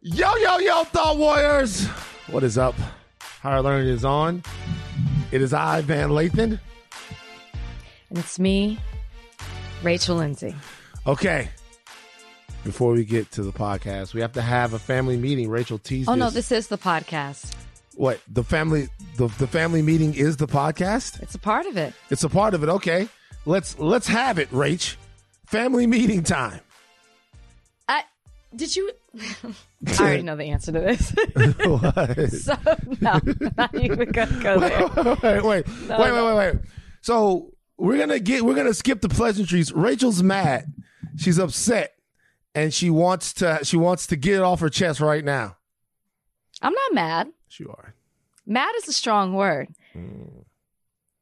Yo, yo, yo, Thought Warriors. What is up? Higher Learning is on. It is I, Van Lathan. And it's me, Rachel Lindsay. Okay. Before we get to the podcast, we have to have a family meeting. Rachel teased Oh no, this. this is the podcast. What? The family the, the family meeting is the podcast? It's a part of it. It's a part of it. Okay. Let's let's have it, Rach. Family meeting time. I did you I already know the answer to this. What? so no, not even gonna go there. wait, wait, wait, wait, wait, wait. So we're gonna get we're gonna skip the pleasantries. Rachel's mad. She's upset, and she wants to she wants to get it off her chest right now. I'm not mad. You are. Mad is a strong word. Mm.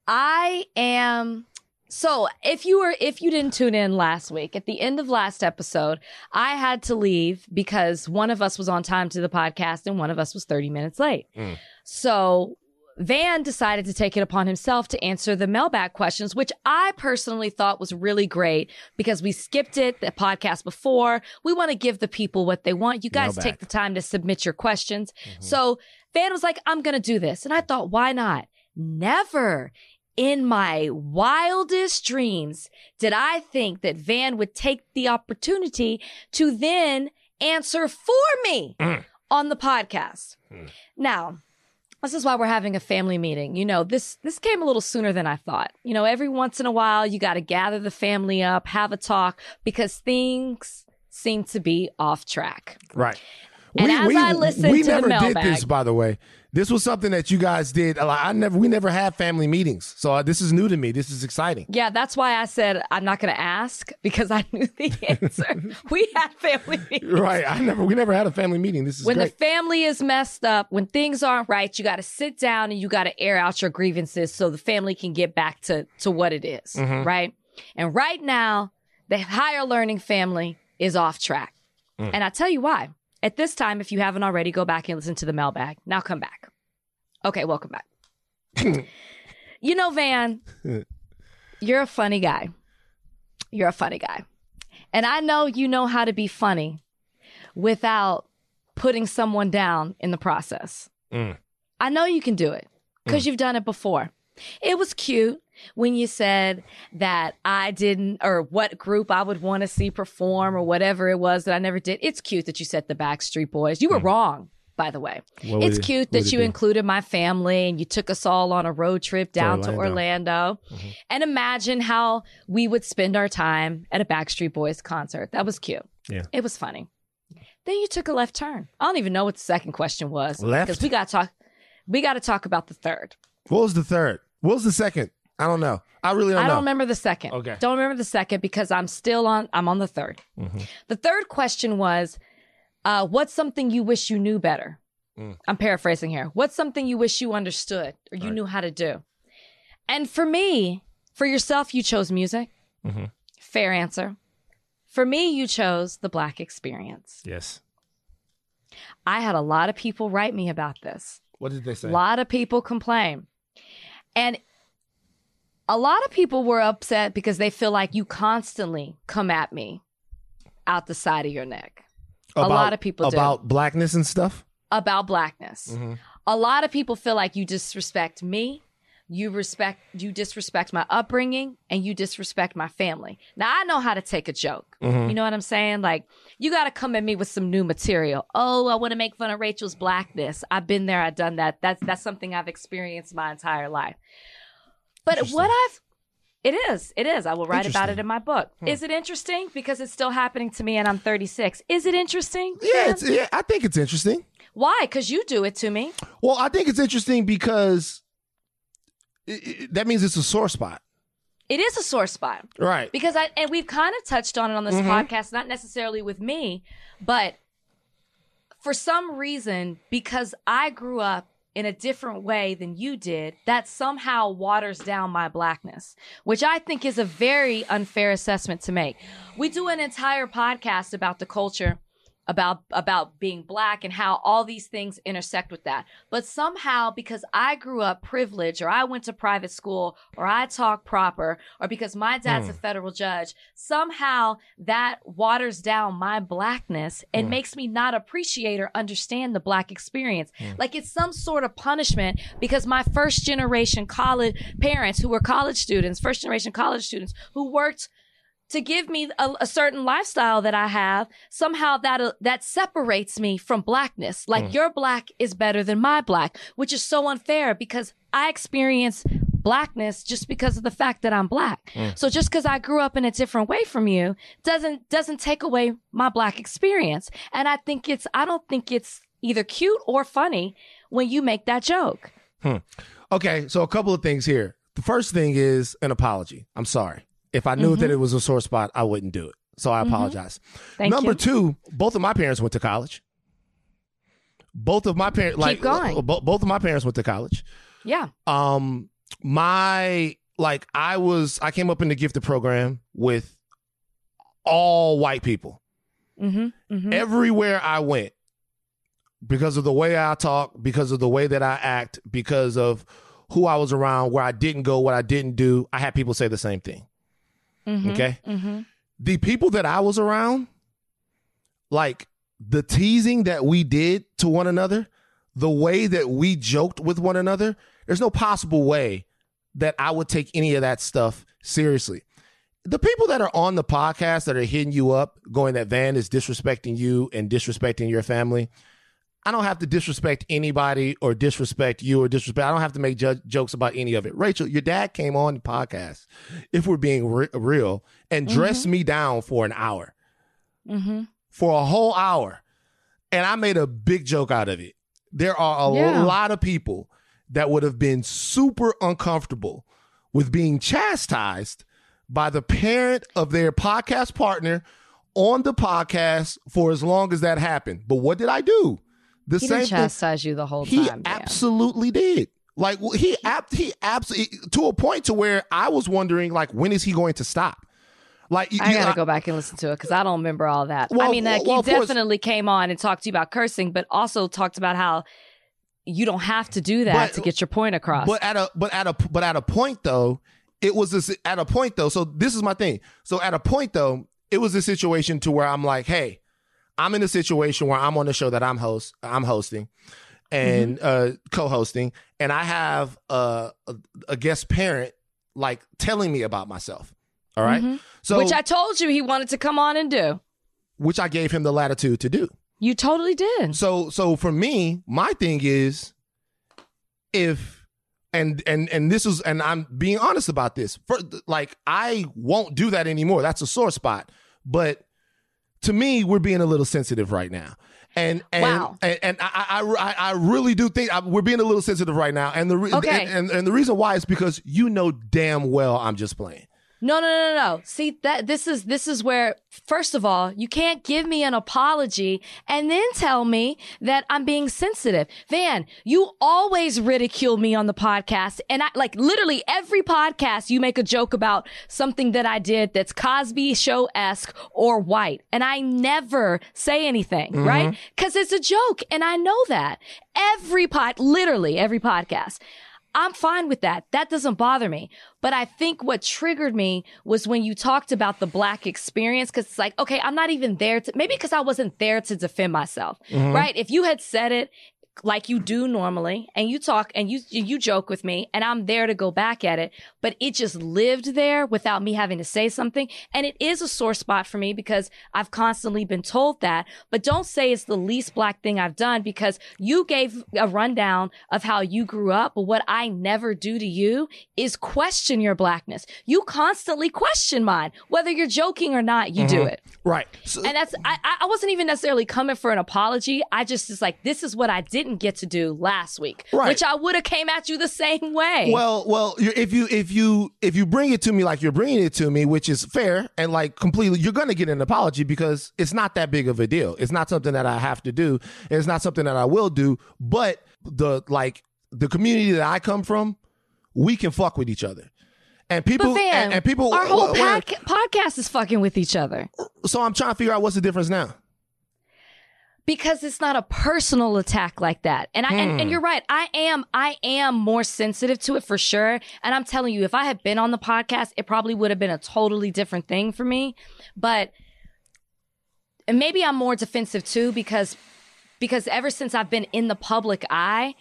I am so if you were if you didn't tune in last week, at the end of last episode, I had to leave because one of us was on time to the podcast and one of us was 30 minutes late. Mm. So Van decided to take it upon himself to answer the mailbag questions, which I personally thought was really great because we skipped it the podcast before. We want to give the people what they want. You guys Mailbag. take the time to submit your questions. So Van was like, I'm going to do this. And I thought, why not? Never in my wildest dreams did I think that Van would take the opportunity to then answer for me mm. on the podcast. Mm. Now, this is why we're having a family meeting. You know, this this came a little sooner than I thought. You know, every once in a while you got to gather the family up, have a talk because things seem to be off track. Right. And as I listened we to the never did this, by the way. This was something that you guys did. I never, we never had family meetings, so uh, this is new to me. This is exciting. Yeah, that's why I said I'm not going to ask because I knew the answer. we had family meetings. Right. I never, we never had a family meeting. This is When great. the family is messed up, when things aren't right, you got to sit down and you got to air out your grievances so the family can get back to to what it is, right? And right now, the higher learning family is off track. And I tell you why. At this time, if you haven't already, go back and listen to the mailbag. Now come back. Okay, welcome back. you know, Van, you're a funny guy. You're a funny guy. And I know you know how to be funny without putting someone down in the process. Mm. I know you can do it because you've done it before. It was cute when you said that I didn't, or what group I would want to see perform, or whatever it was that I never did. It's cute that you said the Backstreet Boys. You were wrong, by the way. What it's it- cute that you included my family and you took us all on a road trip down to Orlando. Orlando. Mm-hmm. And imagine how we would spend our time at a Backstreet Boys concert. That was cute. Yeah. It was funny. Then you took a left turn. I don't even know what the second question was. Left? Because we got to talk. We got to talk about the third. What was the third? What was the second? I don't know. I really don't I know. don't remember the second. Okay. Don't remember the second because I'm still on. I'm on the 3rd Mm-hmm. The third question was, uh, "What's something you wish you knew better?" Mm. I'm paraphrasing here. What's something you wish you understood or you Right. knew how to do? And for me, for yourself, you chose music. Mhm. Fair answer. For me, you chose the Black experience. Yes. I had a lot of people write me about this. What did they say? A lot of people complain. And a lot of people were upset because they feel like you constantly come at me out the side of your neck About, lot of people do. about blackness and stuff. about blackness. Mhm. A lot of people feel like you disrespect me, you respect you disrespect my upbringing, and you disrespect my family. Now I know how to take a joke. Mhm. You know what I'm saying? Like you got to come at me with some new material. Oh, I want to make fun of Rachel's blackness. I've been there. I've done that. That's that's something I've experienced my entire life. But what I've it is. It is. I will write about it in my book. Hmm. Is it interesting? Because it's still happening to me and I'm 36. Is it interesting? Yeah, it's, yeah, I think it's interesting. Why? Because you do it to me. Well, I think it's interesting because it, it- that means it's a sore spot, It is a sore spot. right? Because I and we've kind of touched on it on this Mhm. podcast, not necessarily with me, but for some reason, because I grew up in a different way than you did, that somehow waters down my blackness, which I think is a very unfair assessment to make. We do an entire podcast about the culture about about being black and how all these things intersect with that. But somehow because I grew up privileged or I went to private school or I talk proper or because my dad's a hmm. federal judge, somehow that waters down my blackness and hmm. makes me not appreciate or understand the black experience. Hmm. Like it's some sort of punishment because my first generation college parents who were college students, first generation college students who worked to give me a, a certain lifestyle that I have, somehow that uh, that separates me from blackness. Like hmm. your black is better than my black, which is so unfair because I experience blackness just because of the fact that I'm black. Hmm. So just because I grew up in a different way from you doesn't doesn't take away my black experience. And I think it's I don't think it's either cute or funny when you make that joke. Hmm. Okay, so a couple of things here. The first thing is an apology. I'm sorry. If I knew that it was a sore spot, I wouldn't do it. So I apologize. Thank Number you. two, both of my parents went to college. Both of my parents, like going. bo- both of my parents went to college. Yeah. Um, my like I was, I came up in the gifted program with all white people. Mm-hmm. mm-hmm. Everywhere I went, because of the way I talk, because of the way that I act, because of who I was around, where I didn't go, what I didn't do, I had people say the same thing. Mhm. Okay. Mm-hmm. The people that I was around, like the teasing that we did to one another, the way that we joked with one another, there's no possible way that I would take any of that stuff seriously. The people that are on the podcast that are hitting you up, going that Van is disrespecting you and disrespecting your family. I don't have to disrespect anybody or disrespect you or disrespect. I don't have to make ju- jokes about any of it. Rachel, your dad came on the podcast, if we're being re- real, and dressed me down for an hour, Mm-hmm. for a whole hour. And I made a big joke out of it. There are a Yeah. lot of people that would have been super uncomfortable with being chastised by the parent of their podcast partner on the podcast for as long as that happened. But what did I do? The He same didn't thing. chastise you the whole He time. Dan. absolutely did. Like he apt he absolutely to a point to where I was wondering like when is he going to stop? Like you- I you- gotta go back and listen to it because I don't remember all that. Well, I mean, like well, he definitely came on and talked to you about cursing, but also talked about how you don't have to do that But- to get your point across. But at a but at a but at a point though, it was this at a point though. So this is my thing. So at a point though, it was a situation to where I'm like, hey, I'm in a situation where I'm on the show that I'm host I'm hosting and uh co-hosting, and I have a, a a guest parent like telling me about myself. All right? So Which I told you he wanted to come on and do. which I gave him the latitude to do. You totally did. So so for me, my thing is if and and and this is and I'm being honest about this. For like I won't do that anymore. That's a sore spot. But to me, we're being a little sensitive right now. And and Wow. and, and I, I I really do think I, we're being a little sensitive right now. And the re- Okay. and, and and the reason why is because you know damn well I'm just playing. No, no, no, no, no. See that this is this is where first of all, you can't give me an apology and then tell me that I'm being sensitive. Van, you always ridicule me on the podcast and I like literally every podcast you make a joke about something that I did that's Cosby show-esque or white and I never say anything, mm-hmm. right? Cuz it's a joke and I know that. Every pod literally every podcast. I'm fine with that. That doesn't bother me. But I think what triggered me was when you talked about the black experience, because it's like, okay, I'm not even there to, maybe because I wasn't there to defend myself, mm-hmm. right? If you had said it like you do normally and you talk and you, you joke with me and I'm there to go back at it, but it just lived there without me having to say something. And it is a sore spot for me because I've constantly been told that, but don't say it's the least black thing I've done because you gave a rundown of how you grew up. But what I never do to you is question your blackness. You constantly question mine, whether you're joking or not, you do mm-hmm. it. Right. So, And that's, I, I- wasn't even necessarily coming for an apology. I just is like, this is what I didn't get to do last week, Right. which I would have came at you the same way. Well, well, if you if you if you bring it to me like you're bringing it to me, which is fair and like completely, you're gonna get an apology because it's not that big of a deal. It's not something that I have to do. It's not something that I will do. But the like the community that I come from, we can fuck with each other, and people Van, and, and people. our whole wait. podcast is fucking with each other. so I'm trying to figure out what's the difference now. Because it's not a personal attack like that. And I and, Hmm. and you're right. I am I am more sensitive to it for sure. And I'm telling you, if I had been on the podcast, it probably would have been a totally different thing for me. But and maybe I'm more defensive too because because ever since I've been in the public eye,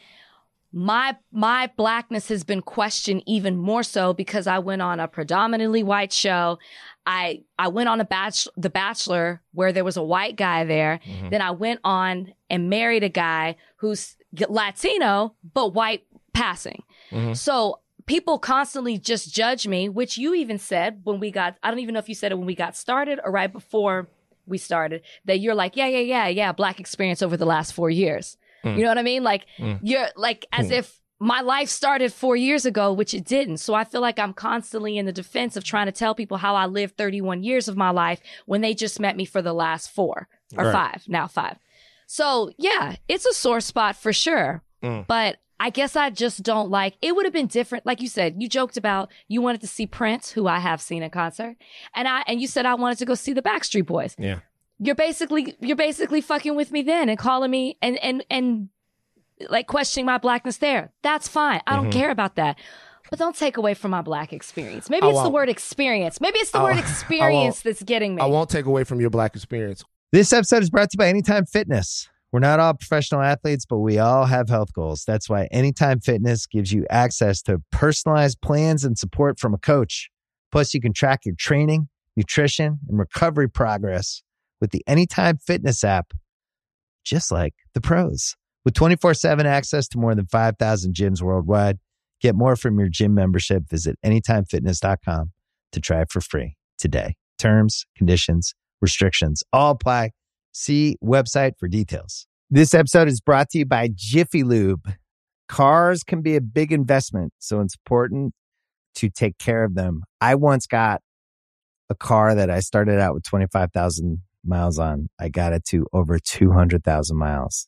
my my blackness has been questioned even more so because I went on a predominantly white show. I I went on a batch The Bachelor where there was a white guy there. Mhm. Then I went on and married a guy who's Latino but white passing. Mhm. So people constantly just judge me, which you even said when we got I don't even know if you said it when we got started or right before we started that you're like, yeah, yeah, yeah, yeah, black experience over the last 4 years. Mm. You know what I mean? Like Mm. you're like as Mm. if my life started four years ago, which it didn't. So I feel like I'm constantly in the defense of trying to tell people how I lived 31 years of my life when they just met me for the last four or Right. five, now five. So yeah, it's a sore spot for sure. Mm. But I guess I just don't like it would have been different. Like you said, you joked about you wanted to see Prince, who I have seen in concert. And I and you said I wanted to go see the Backstreet Boys Yeah. you're basically you're basically fucking with me then and calling me and and and like questioning my blackness there. That's fine. I don't Mhm. care about that. But don't take away from my black experience. Maybe I it's the won't. word experience. Maybe it's the I word experience that's getting me. I won't take away from your black experience. This episode is brought to you by Anytime Fitness. We're not all professional athletes, but we all have health goals. That's why Anytime Fitness gives you access to personalized plans and support from a coach. Plus, you can track your training, nutrition, and recovery progress with the Anytime Fitness app, just like the pros. With 24 7 access to more than 5,000 gyms worldwide, get more from your gym membership. Visit anytimefitness.com to try it for free today. Terms, conditions, restrictions all apply. See website for details. This episode is brought to you by Jiffy Lube. Cars can be a big investment, so it's important to take care of them. I once got a car that I started out with 25,000 miles on. I got it to over 200,000 miles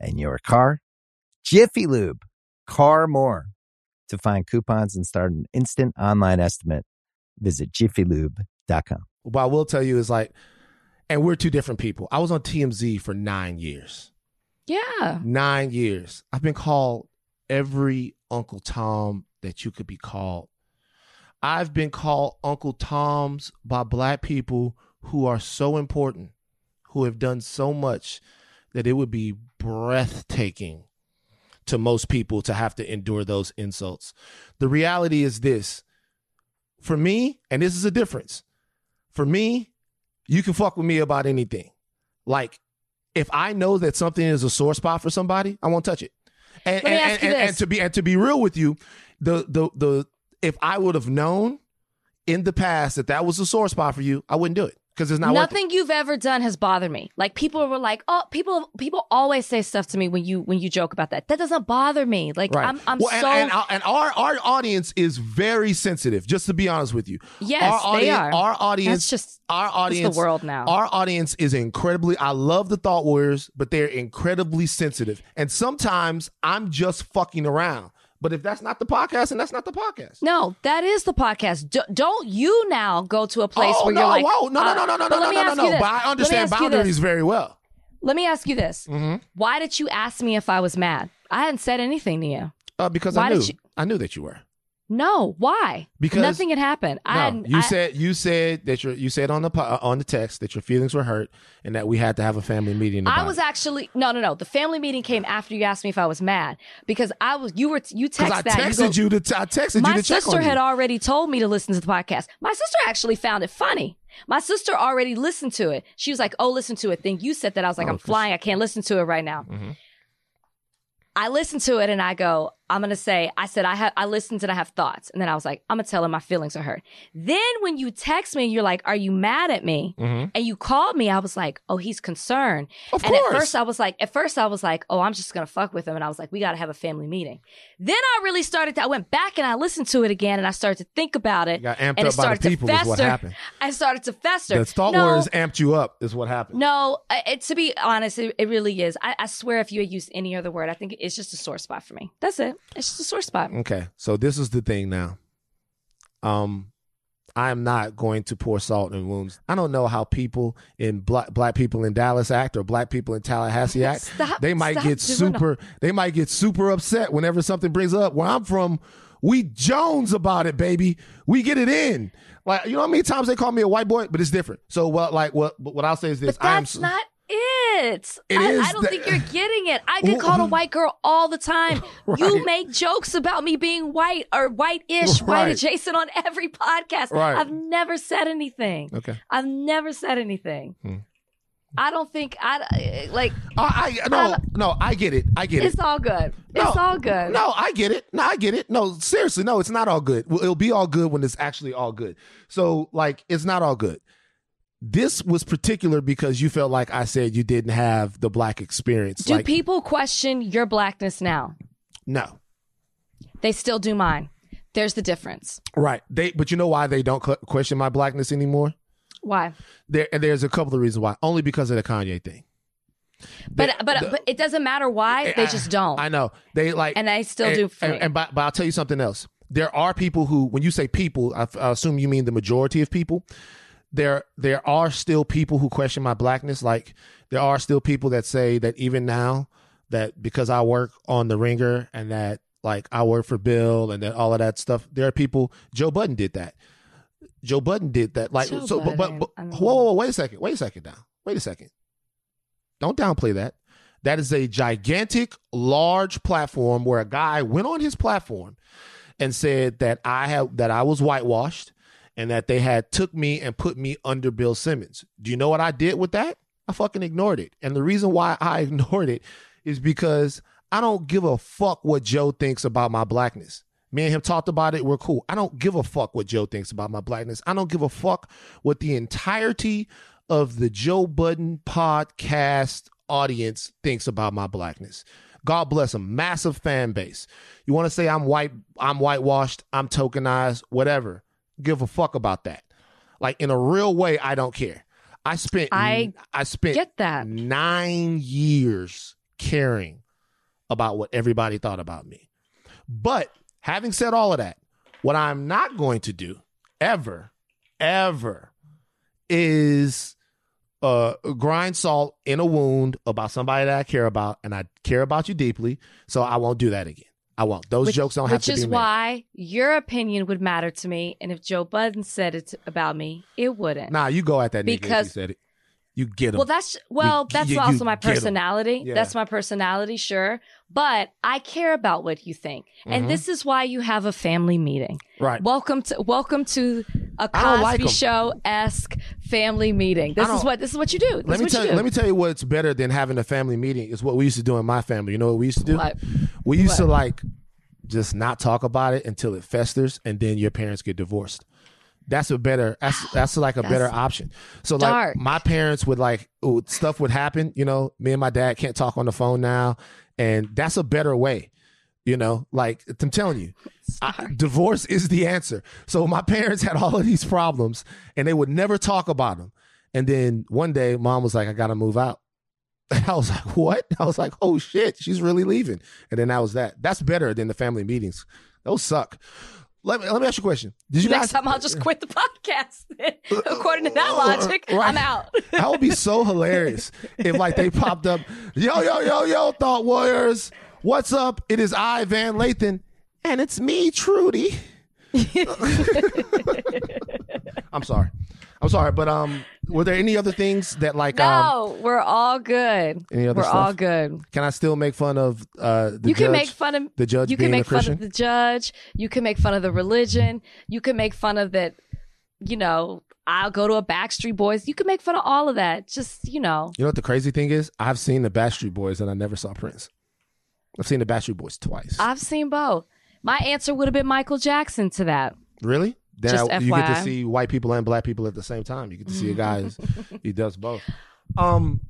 and your car. Jiffy Lube, car more. To find coupons and start an instant online estimate, visit jiffylube.com. What I will tell you is like, and we're two different people. I was on TMZ for nine years. yeah. Nine years. I've been called every Uncle Tom that you could be called. I've been called Uncle Toms by black people who are so important, who have done so much that it would be breathtaking to most people to have to endure those insults. The reality is this for me, and this is a difference. For me, you can fuck with me about anything. Like, if I know that something is a sore spot for somebody, I won't touch it. And and, and, and to be and to be real with you, the the the if I would have known in the past that that was a sore spot for you, I wouldn't do it because it's not. Nothing you've ever done has bothered me. Like people were like, "Oh, people people always say stuff to me when you when you joke about that. That doesn't bother me. Like Right. I'm I'm well, and, so and, our- and our our audience is very sensitive. Just to be honest with you, yes, our they audience, are. Our audience, That's just our audience, the world now. Our audience is incredibly. I love the thought warriors, but they're incredibly sensitive. And sometimes I'm just fucking around. But if that's not the podcast, and that's not the podcast. no, that is the podcast. D- don't you now go to a place oh where no! you're like, whoa, no, no, no, no, no, no, no, no, no, no. But I understand boundaries very well. Let me ask you this: Mm-hmm. Why did you ask me if I was mad? I hadn't said anything to you. Uh, because Why I knew, you- I knew that you were. No, why? Because nothing had happened. I No, hadn't. you I, said you said that your you said on the uh, on the text that your feelings were hurt and that we had to have a family meeting. About I was it. actually no, no, no. The family meeting came after you asked me if I was mad because I was. You were. You texted I that. texted go, you, to I texted My you to check sister had you. already told me to listen to the podcast. My sister actually found it funny. My sister already listened to it. She was like, "Oh, listen to it." Then you said that. I was like, Oh, "I'm flying. I can't listen to it right now." Mhm. I listened to it and I go, I'm gonna say, I said I have I listened and I have thoughts. And then I was like, I'm gonna tell her my feelings are hurt. Then when you text me, you're like, Are you mad at me? Mhm. And you called me, I was like, Oh, he's concerned. Of and course. at first I was like, at first I was like, Oh, I'm just gonna fuck with him. And I was like, We gotta have a family meeting. Then I really started to, I went back and I listened to it again and I started to think about it. You got amped and it up by started the to people is what happened. I started to fester. The thought no, words amped you up is what happened. no, it, to be honest, it, it really is. I, I swear, if you had used any other word, I think it's just a sore spot for me. That's it. It's just a sore spot. Okay, so this is the thing now. Um, I am not going to pour salt in wounds. I don't know how people in black black people in Dallas act or black people in Tallahassee act. Stop- they might get super. They might get super upset whenever something brings up. Where I'm from, we Jones about it, baby. We get it in. Like you know how many times they call me a white boy, but it's different. So what? Like what? What I'll say is this: But I am. that's not it. It I, I don't the- think you're getting it. I get called a white girl all the time. Right. You make jokes about me being white or white-ish, white Right. adjacent on every podcast. Right. I've never said anything. okay. I've never said anything. Hmm. I don't think I like. I, I no I- no. I get it. I get it. It's all good. No, it's all good. No, I get it. No, I get it. No, seriously, no, it's not all good. It'll be all good when it's actually all good. So, like, it's not all good. This was particular because you felt like I said you didn't have the black experience. Do like, people question your blackness now? no, They still do mine. There's the difference. right? They, but you know why they don't question my blackness anymore? Why? There, and there's a couple of reasons why. Only because of the Kanye thing. But They- but the- but it doesn't matter why. Eh, they I- just don't. I know they like, and they still eh, and, do and, and but, but I'll tell you something else. There are people who, when you say people, I, I assume you mean the majority of people. There, there are still people who question my blackness. Like there are still people that say that even now, that because I work on the Ringer and that like I work for Bill and that all of that stuff. There are people. Joe Budden did that. Joe Budden did that. Like Joe so, but, but, but whoa, whoa, whoa, wait a second, wait a second now, wait a second. Don't downplay that. That is a gigantic, large platform where a guy went on his platform and said that I have that I was whitewashed and that they had took me and put me under Bill Simmons. Do you know what I did with that? I fucking ignored it. And the reason why I ignored it is because I don't give a fuck what Joe thinks about my blackness. Me and him talked about it. We're cool. I don't give a fuck what Joe thinks about my blackness. I don't give a fuck what the entirety of the Joe Budden podcast audience thinks about my blackness. God bless him. Massive fan base. You want to say I'm white, I'm whitewashed, I'm tokenized, whatever. Give a fuck about that. Like in a real way, I don't care. I spent I I spent Get that. nine years caring about what everybody thought about me. But having said all of that, what I'm not going to do ever, ever is uh grind salt in a wound about somebody that I care about and I care about you deeply. So I won't do that again. I won't. Those Which- jokes don't have Which to is be made. why your opinion would matter to me, and if Joe Budden said it about me, it wouldn't. Nah, you go at that nigga if Because- said it. You get him. Well, that's well, that's you- also you my personality. Yeah. That's my personality, sure. But I care about what you think, and mm-hmm. this is why you have a family meeting. right. Welcome to welcome to a don't like Show esque family meeting. This is what this is what you do. This let me tell you do. let me tell you what's better than having a family meeting is what we used to do in my family. You know what we used to do? What? We used to like just not talk about it until it festers and then your parents get divorced. That's a better that's that's like a better option. So like my parents would like ooh, stuff would happen, you know, me and my dad can't talk on the phone now and that's a better way. You know, like I'm telling you, I, divorce is the answer. So my parents had all of these problems and they would never talk about them. And then one day mom was like, I got to move out. I was like, what? I was like, oh shit, she's really leaving. And then that was that. That's better than the family meetings. Those suck. Let me, let me ask you a question. Did you Next guys? time I'll just quit the podcast. According to that logic, Right. I'm out. That would be so hilarious if like they popped up, yo, yo, yo, yo, thought warriors. What's up? It is I, Van Lathan, and it's me, Trudy. I'm sorry. I'm sorry, but um, were there any other things that like um, No, we're all good. Any other we're all good. can I still make fun of uh the you judge? can make fun of the judge you can make fun of the judge. You can make fun of the religion. You can make fun of that. You know, I'll go to a Backstreet Boys. You can make fun of all of that. Just you know, You know what the crazy thing is? I've seen the Backstreet Boys and I never saw Prince. I've seen the Backstreet Boys twice. I've seen both. My answer would have been Michael Jackson to that. really? Then Just I- you get to see white people and black people at the same time. You get to see a guy who's- he does both. Um,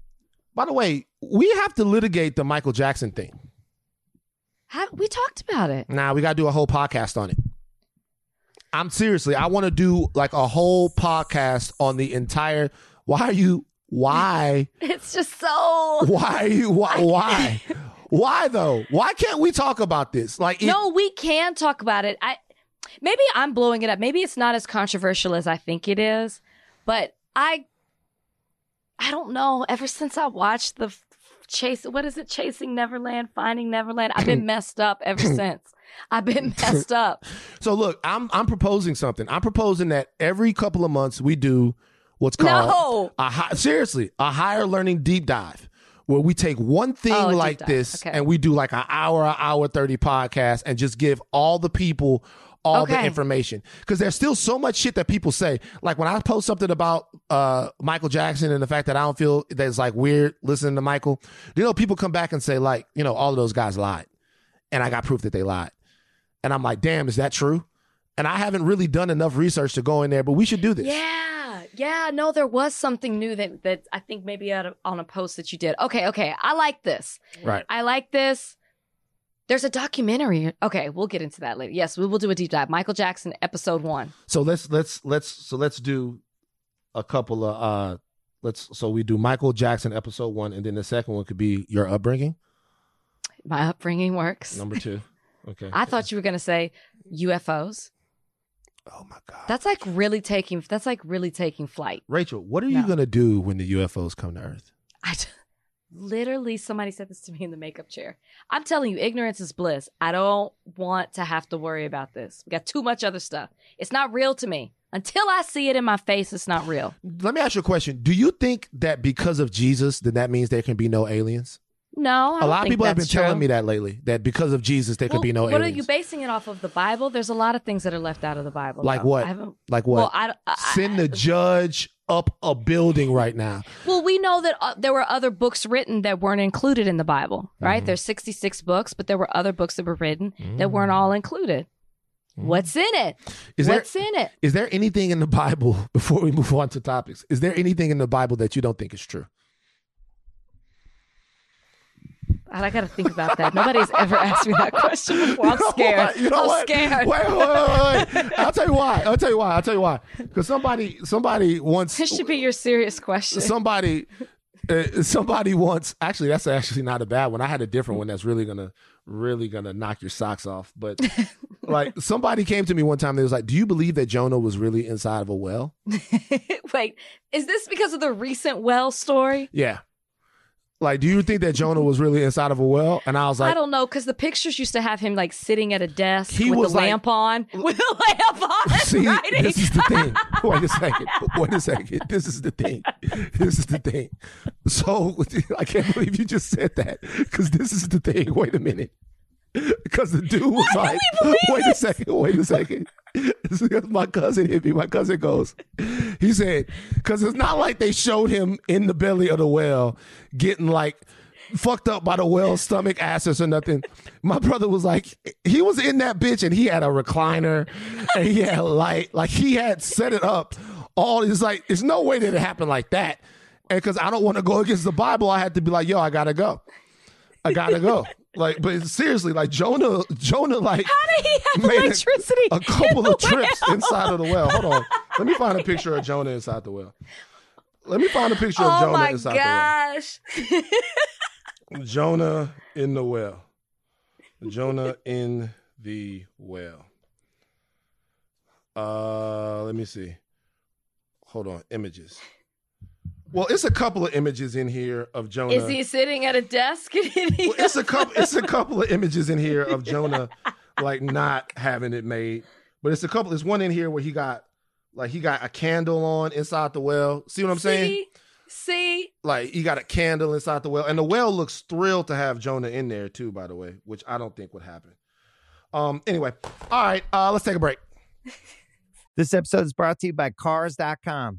by the way, we have to litigate the Michael Jackson thing. Have, we talked about it. Nah, we got to do a whole podcast on it. I'm seriously, I want to do like a whole podcast on the entire. Why are you? Why? It's just so. Why are you? Why? Why? Why though? Why can't we talk about this? Like, it- No, we can talk about it. I maybe I'm blowing it up. Maybe it's not as controversial as I think it is, but I I don't know. Ever since I watched the chase, what is it? Chasing Neverland, Finding Neverland. I've been messed up ever since. I've been messed up. So look, I'm I'm proposing something. I'm proposing that every couple of months we do what's called No. a hi- seriously a higher learning deep dive, where we take one thing Oh, like this Okay. and we do like an hour, an hour thirty podcast, and just give all the people all the information because there's still so much shit that people say. Like when I post something about uh, Michael Jackson and the fact that I don't feel that's like weird listening to Michael, you know, people come back and say like, you know, all of those guys lied, and I got proof that they lied. And I'm like, damn, is that true? And I haven't really done enough research to go in there, but we should do this. Yeah, yeah. No, there was something new that that I think maybe of, on a post that you did. Okay, okay. I like this. Right. I like this. There's a documentary. Okay, we'll get into that later. Yes, we will do a deep dive. Michael Jackson, episode one. So let's let's let's so let's do a couple of uh let's so we do Michael Jackson episode one, and then the second one could be your upbringing. My upbringing works. Number two. Okay. I thought you were going to say UFOs. Oh my God. That's like really taking. That's like really taking flight. Rachel, what are you No. gonna do when the UFOs come to Earth? I t- literally somebody said this to me in the makeup chair. I'm telling you, ignorance is bliss. I don't want to have to worry about this. We got too much other stuff. It's not real to me until I see it in my face. It's not real. Let me ask you a question. Do you think that because of Jesus, then that means there can be no aliens? No, I A lot of people have been that's telling me that lately. That because of Jesus, there Well, could be no what aliens. are you basing it off of the Bible? There's a lot of things that are left out of the Bible. Like though. what? Like what? Well, I, I, Send the judge up a building right now. Well, we know that uh, there were other books written that weren't included in the Bible, right? Mm-hmm. There's 66 books, but there were other books that were written that weren't all included. What's in it? Mm-hmm. There What's in it? is there anything in the Bible before we move on to topics? Is there anything in the Bible that you don't think is true? I got to think about that. Nobody's ever asked me that question before. I'm scared. You know I'm what? scared. Wait, wait, wait, wait. I'll tell you why. I'll tell you why. I'll tell you why. Because somebody, somebody once, This should be your serious question. somebody, uh, somebody once. Actually, that's actually not a bad one. I had a different one that's really gonna, really gonna knock your socks off. But like, somebody came to me one time. They was like, "Do you believe that Jonah was really inside of a well?" Wait, is this because of the recent well story? Yeah. Like, do you think that Jonah was really inside of a well? And I was like, I don't know because the pictures used to have him like sitting at a desk He with was the like- lamp on, with the lamp on, See, writing. this is the thing. Wait a second. Wait a second. This is the thing. This is the thing. So I can't believe you just said that because this is the thing. Wait a minute. Because the dude was like, wait a second, wait a second. This is 'cause my cousin hit me. My cousin goes, he said, because it's not like they showed him in the belly of the whale getting like fucked up by the whale's stomach acids or nothing. My brother was like, he was in that bitch and he had a recliner and he had light, like he had set it up. All it's like, there's no way that it happened like that. And because I don't want to go against the Bible, I had to be like, yo, I gotta go. I gotta go. Like, but seriously, like Jonah, Jonah, like How did he have made a- electricity? a couple of trips well? inside of the well. Hold on. Let me find a picture of Jonah inside the well. Let me find a picture of Oh Jonah inside gosh! the well. Oh my gosh. Jonah in the well. Jonah in the well. Uh, let me see. Hold on. Images. Well, it's a couple of images in here of Jonah. Is he sitting at a desk? Well, it's a couple. It's a couple of images in here of Jonah, like not having it made. But it's a couple. There's one in here where he got, like, he got a candle on inside the well. See what I'm saying? See, see, Like, he got a candle inside the well, and the well looks thrilled to have Jonah in there too. By the way, which I don't think would happen. Um. Anyway, all right. Uh, let's take a break. This episode is brought to you by Cars.com.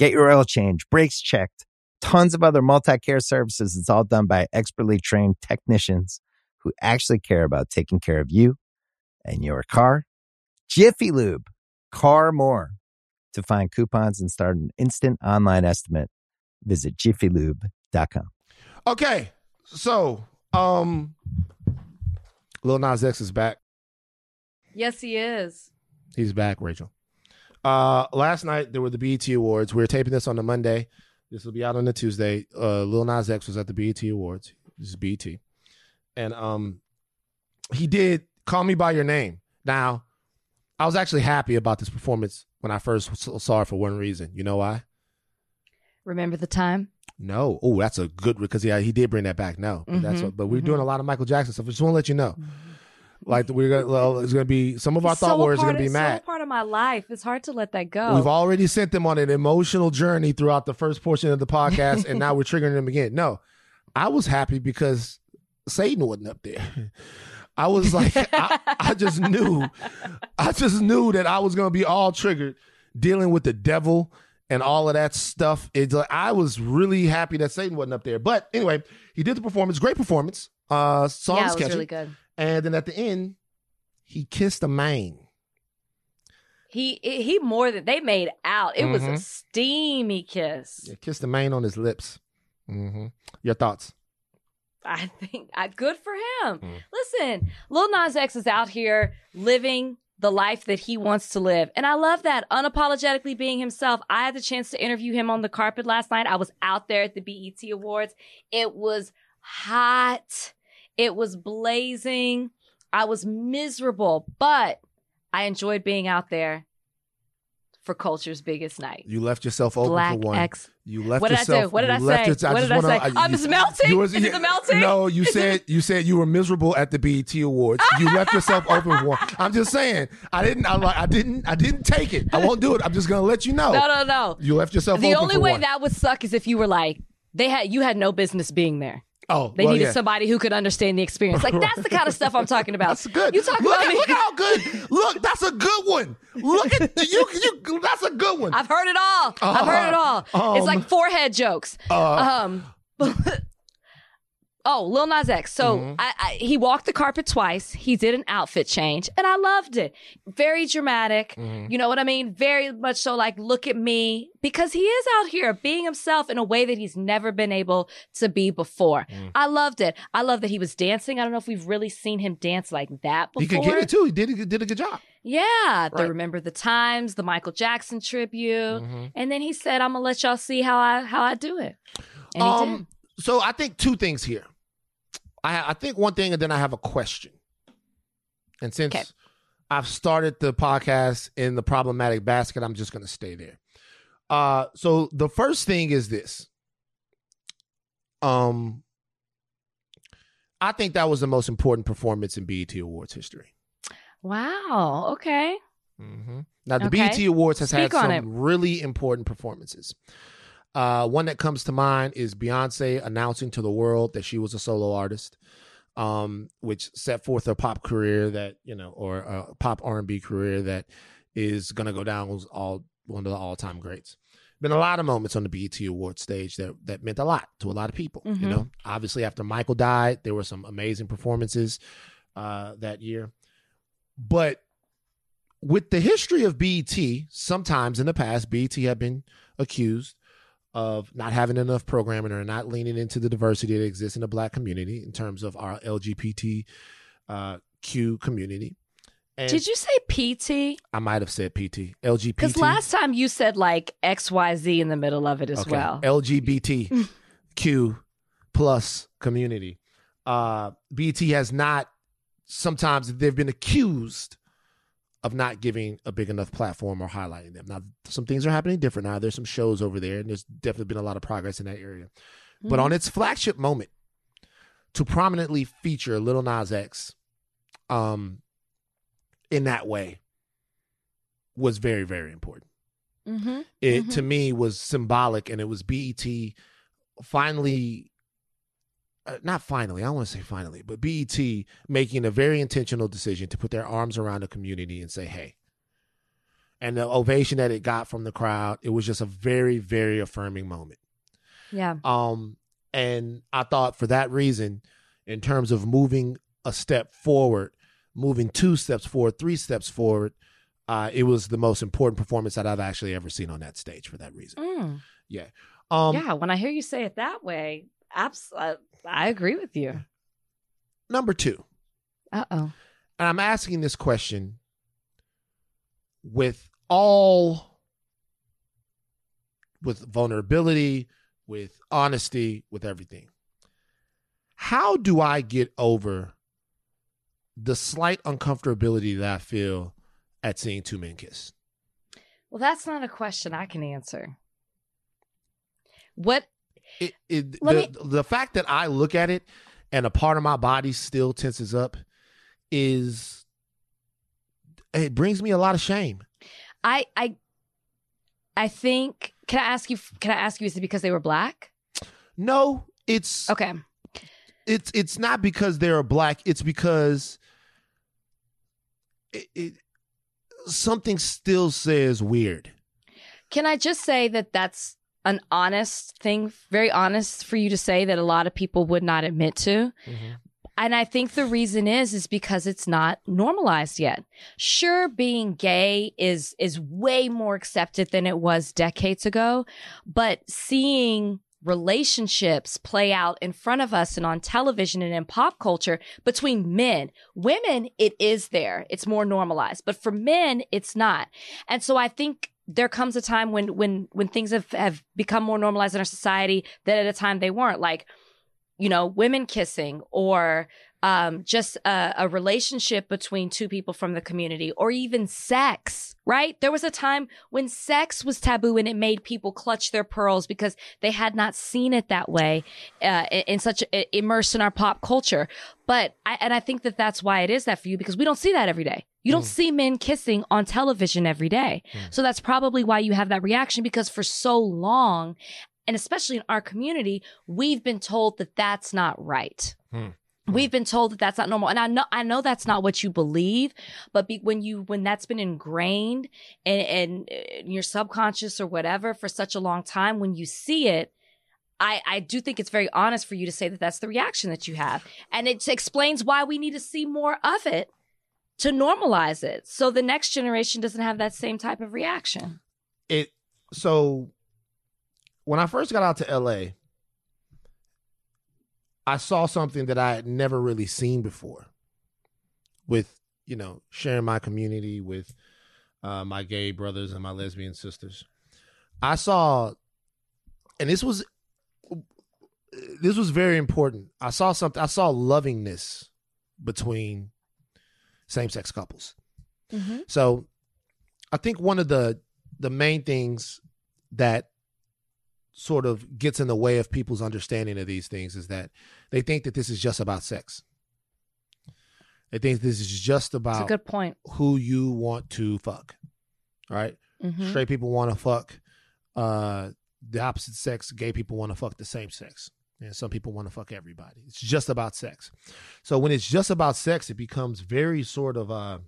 Get your oil change, brakes checked, tons of other multi care services. It's all done by expertly trained technicians who actually care about taking care of you and your car. Jiffy Lube, car more. To find coupons and start an instant online estimate, visit jiffylube.com. Okay, so um, Lil Nas X is back. Yes, he is. He's back, Rachel. Uh, last night there were the BET Awards. We are taping this on the Monday. This will be out on the Tuesday. Uh, Lil Nas X was at the BET Awards. This is BET, and um, he did "Call Me by Your Name." Now, I was actually happy about this performance when I first saw it for one reason. You know why? Remember the time? No. Oh, that's a good because yeah, he did bring that back. No, but that's Mhm, a, but we're mhm. doing a lot of Michael Jackson stuff. I just want to let you know, like we're gonna well, it's gonna be some of our It's thought so a warriors are gonna be of- mad. So part of my life. It's hard to let that go. We've already sent them on an emotional journey throughout the first portion of the podcast, and now we're triggering them again. No, I was happy because Satan wasn't up there. I was like, I, I just knew, I just knew that I was going to be all triggered dealing with the devil and all of that stuff. It's like I was really happy that Satan wasn't up there. But anyway, he did the performance, great performance. Uh, songs yeah, it was catchy, really good. And then at the end, he kissed a man. He he more than they made out. It was a Mhm. steamy kiss. Yeah, kissed the man on his lips. hmm Your thoughts? I think I, good for him. Mm. Listen, Lil Nas X is out here living the life that he wants to live. And I love that, unapologetically being himself. I had the chance to interview him on the carpet last night. I was out there at the BET Awards. It was hot. It was blazing. I was miserable, but I enjoyed being out there for culture's biggest night. You left yourself open Black for one. X. You left What did I yourself. do? What did I say? your- What did I wanna- say? I'm just melting? was- Is it the melting? No, you said you said you were miserable at the BET Awards. You left yourself open for one. I'm just saying. I didn't. I like. I didn't. I didn't take it. I won't do it. I'm just gonna let you know. No, no, no. You left yourself The only way one. that would suck is if you were like, they had you had no business being there. Oh, They well, needed yeah. somebody who could understand the experience. Like that's the kind of stuff I'm talking about. That's good. You talk look about at, look how good. Look, that's a good one. Look at you. You. That's a good one. I've heard it all. I've heard it all. it's Um, like forehead jokes. Uh, Um, oh, Lil Nas X. So Mhm. I, I, he walked the carpet twice. He did an outfit change, and I loved it. Very dramatic. Mhm. You know what I mean? Very much so. Like, look at me, because he is out here being himself in a way that he's never been able to be before. Mm. I loved it. I love that he was dancing. I don't know if we've really seen him dance like that before. he could get it too. He did. He did a good job. Yeah, the Remember the Times, the Michael Jackson tribute, Mhm. and then he said, "I'm gonna let y'all see how I how I do it." And he Um, so I think two things here. I I think one thing, and then I have a question. And since Okay. I've started the podcast in the problematic basket, I'm just going to stay there. Uh, so the first thing is this. Um, I think that was the most important performance in BET Awards history. Wow. Okay. hmm Now the Okay. BET Awards has Speak had some really important performances. Uh, one that comes to mind is Beyonce announcing to the world that she was a solo artist, um, which set forth a pop career that you know, or a pop R and B career that is going to go down as all one of the all time greats. Been a lot of moments on the BET Awards stage that that meant a lot to a lot of people. You Mhm. know, obviously after Michael died, there were some amazing performances uh, that year, but with the history of BET, sometimes in the past, BET have been accused of not having enough programming or not leaning into the diversity that exists in the black community in terms of our LGBTQ uh, community. And Did you say PT? I might have said PT. LGBT. Because last time you said like XYZ in the middle of it as Okay. well. LGBTQ plus community. Uh, BT has not. Sometimes they've been accused of not giving a big enough platform or highlighting them. Now, some things are happening different now. There's some shows over there, and there's definitely been a lot of progress in that area. But Mhm. on its flagship moment, to prominently feature Little Nas X, um, in that way, was very very important Mhm. it Mhm. to me was symbolic and it was BET finally not finally I don't want to say finally but BET making a very intentional decision to put their arms around the community and say hey and the ovation that it got from the crowd it was just a very very affirming moment Yeah. um and I thought for that reason in terms of moving a step forward moving two steps forward three steps forward uh, it was the most important performance that I've actually ever seen on that stage for that reason. Mm. Um, yeah. When I hear you say it that way, abs- uh, I agree with you. Number two, Uh oh. and I'm asking this question with all, with vulnerability, with honesty, with everything. How do I get over the slight uncomfortability that I feel at seeing two men kiss? Well, that's not a question I can answer. What? It, it the, the fact that I look at it and a part of my body still tenses up is it brings me a lot of shame. I I I think. Can I ask you? Can I ask you? Is it because they were black? No, it's Okay. it's it's not because they're black. It's because it, it something still says weird. Can I just say that that's an honest thing, very honest for you to say that a lot of people would not admit to. Mm-hmm. And I think the reason is is because it's not normalized yet. Sure being gay is is way more accepted than it was decades ago, but seeing relationships play out in front of us and on television and in pop culture between men, women it is there. It's more normalized, but for men it's not. And so I think there comes a time when when when things have have become more normalized in our society that at a time they weren't like you know, women kissing or um, just a, a relationship between two people from the community or even sex, right? There was a time when sex was taboo and it made people clutch their pearls because they had not seen it that way uh, in, in such immersed in our pop culture. But I, and I think that that's why it is that for you because we don't see that every day. You don't mm. see men kissing on television every day. Mm. So that's probably why you have that reaction because for so long, and especially in our community, we've been told that that's not right. Hmm. hmm. We've been told that that's not normal, and I know I know that's not what you believe, but be, when you when that's been ingrained and and in your subconscious or whatever for such a long time, when you see it, I I do think it's very honest for you to say that that's the reaction that you have, and it explains why we need to see more of it to normalize it, so the next generation doesn't have that same type of reaction. It so when I first got out to LA, I saw something that I had never really seen before with, you know, sharing my community with uh, my gay brothers and my lesbian sisters. I saw, and this was, this was very important. I saw something, I saw lovingness between same sex couples. Mm-hmm. So I think one of the the main things that sort of gets in the way of people's understanding of these things is that they think that this is just about sex. They think this is just about good point. who you want to fuck. Right? Mhm. Straight people want to fuck uh the opposite sex, gay people want to fuck the same sex. And some people want to fuck everybody. It's just about sex. So when it's just about sex, it becomes very sort of uh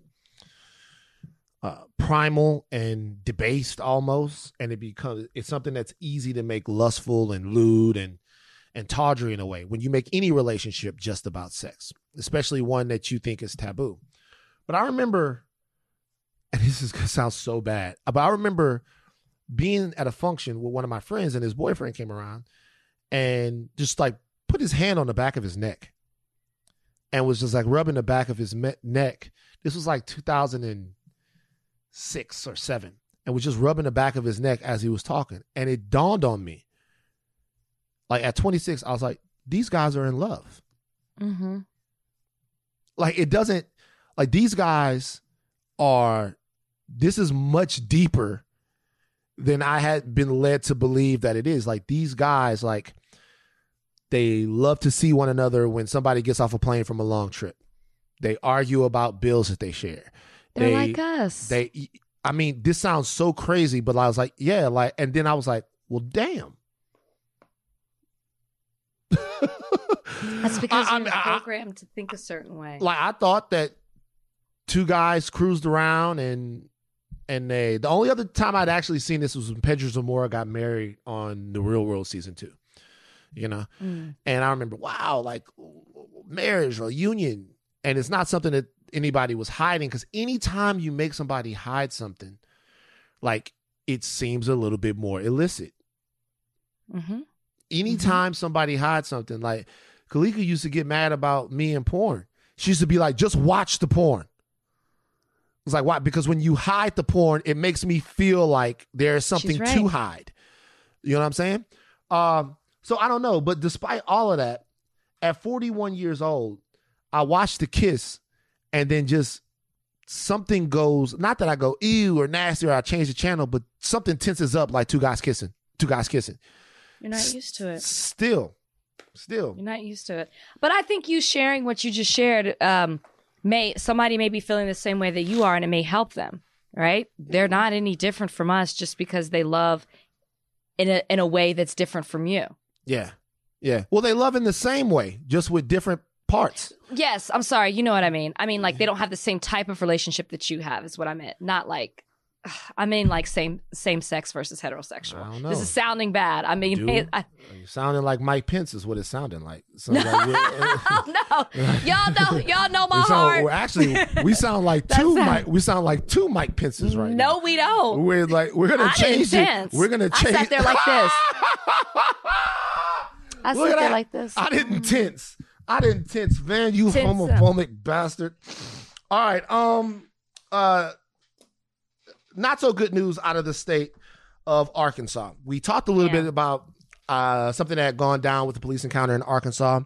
uh, primal and debased almost, and it becomes it's something that's easy to make lustful and lewd and and tawdry in a way when you make any relationship just about sex, especially one that you think is taboo. But I remember, and this is gonna sound so bad, but I remember being at a function with one of my friends and his boyfriend came around and just like put his hand on the back of his neck and was just like rubbing the back of his me- neck. This was like 2006 or 7 and was just rubbing the back of his neck as he was talking. And it dawned on me. Like at 26, I was like, these guys are in love. Mm-hmm. Like it doesn't like these guys are this is much deeper than I had been led to believe that it is. Like these guys, like they love to see one another when somebody gets off a plane from a long trip. They argue about bills that they share. They're they, like us. They I mean, this sounds so crazy, but I was like, yeah, like and then I was like, well damn. That's because I- I- you're I- programmed to think a certain way. like I thought that two guys cruised around and and they the only other time I'd actually seen this was when Pedro Zamora got married on the Real World season two. You know? Mm. And I remember, wow, like marriage or union. And it's not something that anybody was hiding because anytime you make somebody hide something, like it seems a little bit more illicit. Mm-hmm. Anytime somebody hides something, like Kalika used to get mad about me and porn. She used to be like, just watch the porn. It's like, why? Because when you hide the porn, it makes me feel like there's something right. to hide. You know what I'm saying? Um, so I don't know. But despite all of that, at 41 years old, I watched The Kiss and then just something goes, not that I go, ew or nasty or I change the channel, but something tenses up like two guys kissing, two guys kissing. You're not used to it. Still, still. You're not used to it. But I think you sharing what you just shared um, may somebody may be feeling the same way that you are, and it may help them. Right? They're not any different from us just because they love in a in a way that's different from you. Yeah. Yeah. Well, they love in the same way, just with different parts. Yes, I'm sorry. You know what I mean. I mean, like they don't have the same type of relationship that you have. Is what I meant. Not like. I mean, like same same sex versus heterosexual. I don't This is sounding bad. I mean. I, sounding like Mike Pence is what it's sounding like. Like oh no, y'all know y'all know my we sound, heart. actually, we sound like two Mike. We sound like two Mike Pences right no, now. we don't. We're like we're gonna I change it. We're gonna change it. I sat there like this. I Look sit there like this. I didn't tense. I didn't tense, man. You Tense up. homophobic bastard. All right. Um. Uh. Not so good news out of the state of Arkansas. We talked a little Yeah. bit about uh, something that had gone down with the police encounter in Arkansas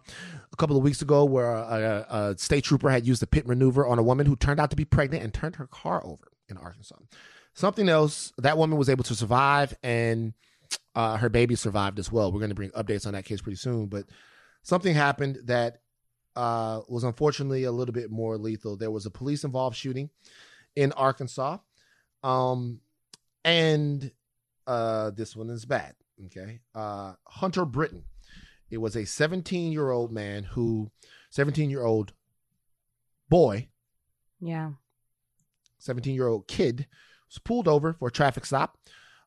a couple of weeks ago, where a, a, a state trooper had used a pit maneuver on a woman who turned out to be pregnant and turned her car over in Arkansas. Something else, that woman was able to survive, and uh, her baby survived as well. We're going to bring updates on that case pretty soon, but something happened that uh, was unfortunately a little bit more lethal. There was a police involved shooting in Arkansas. Um, and uh, this one is bad. Okay. Uh, Hunter Britton. It was a 17 year old man who, 17 year old boy, yeah. 17 year old kid was pulled over for a traffic stop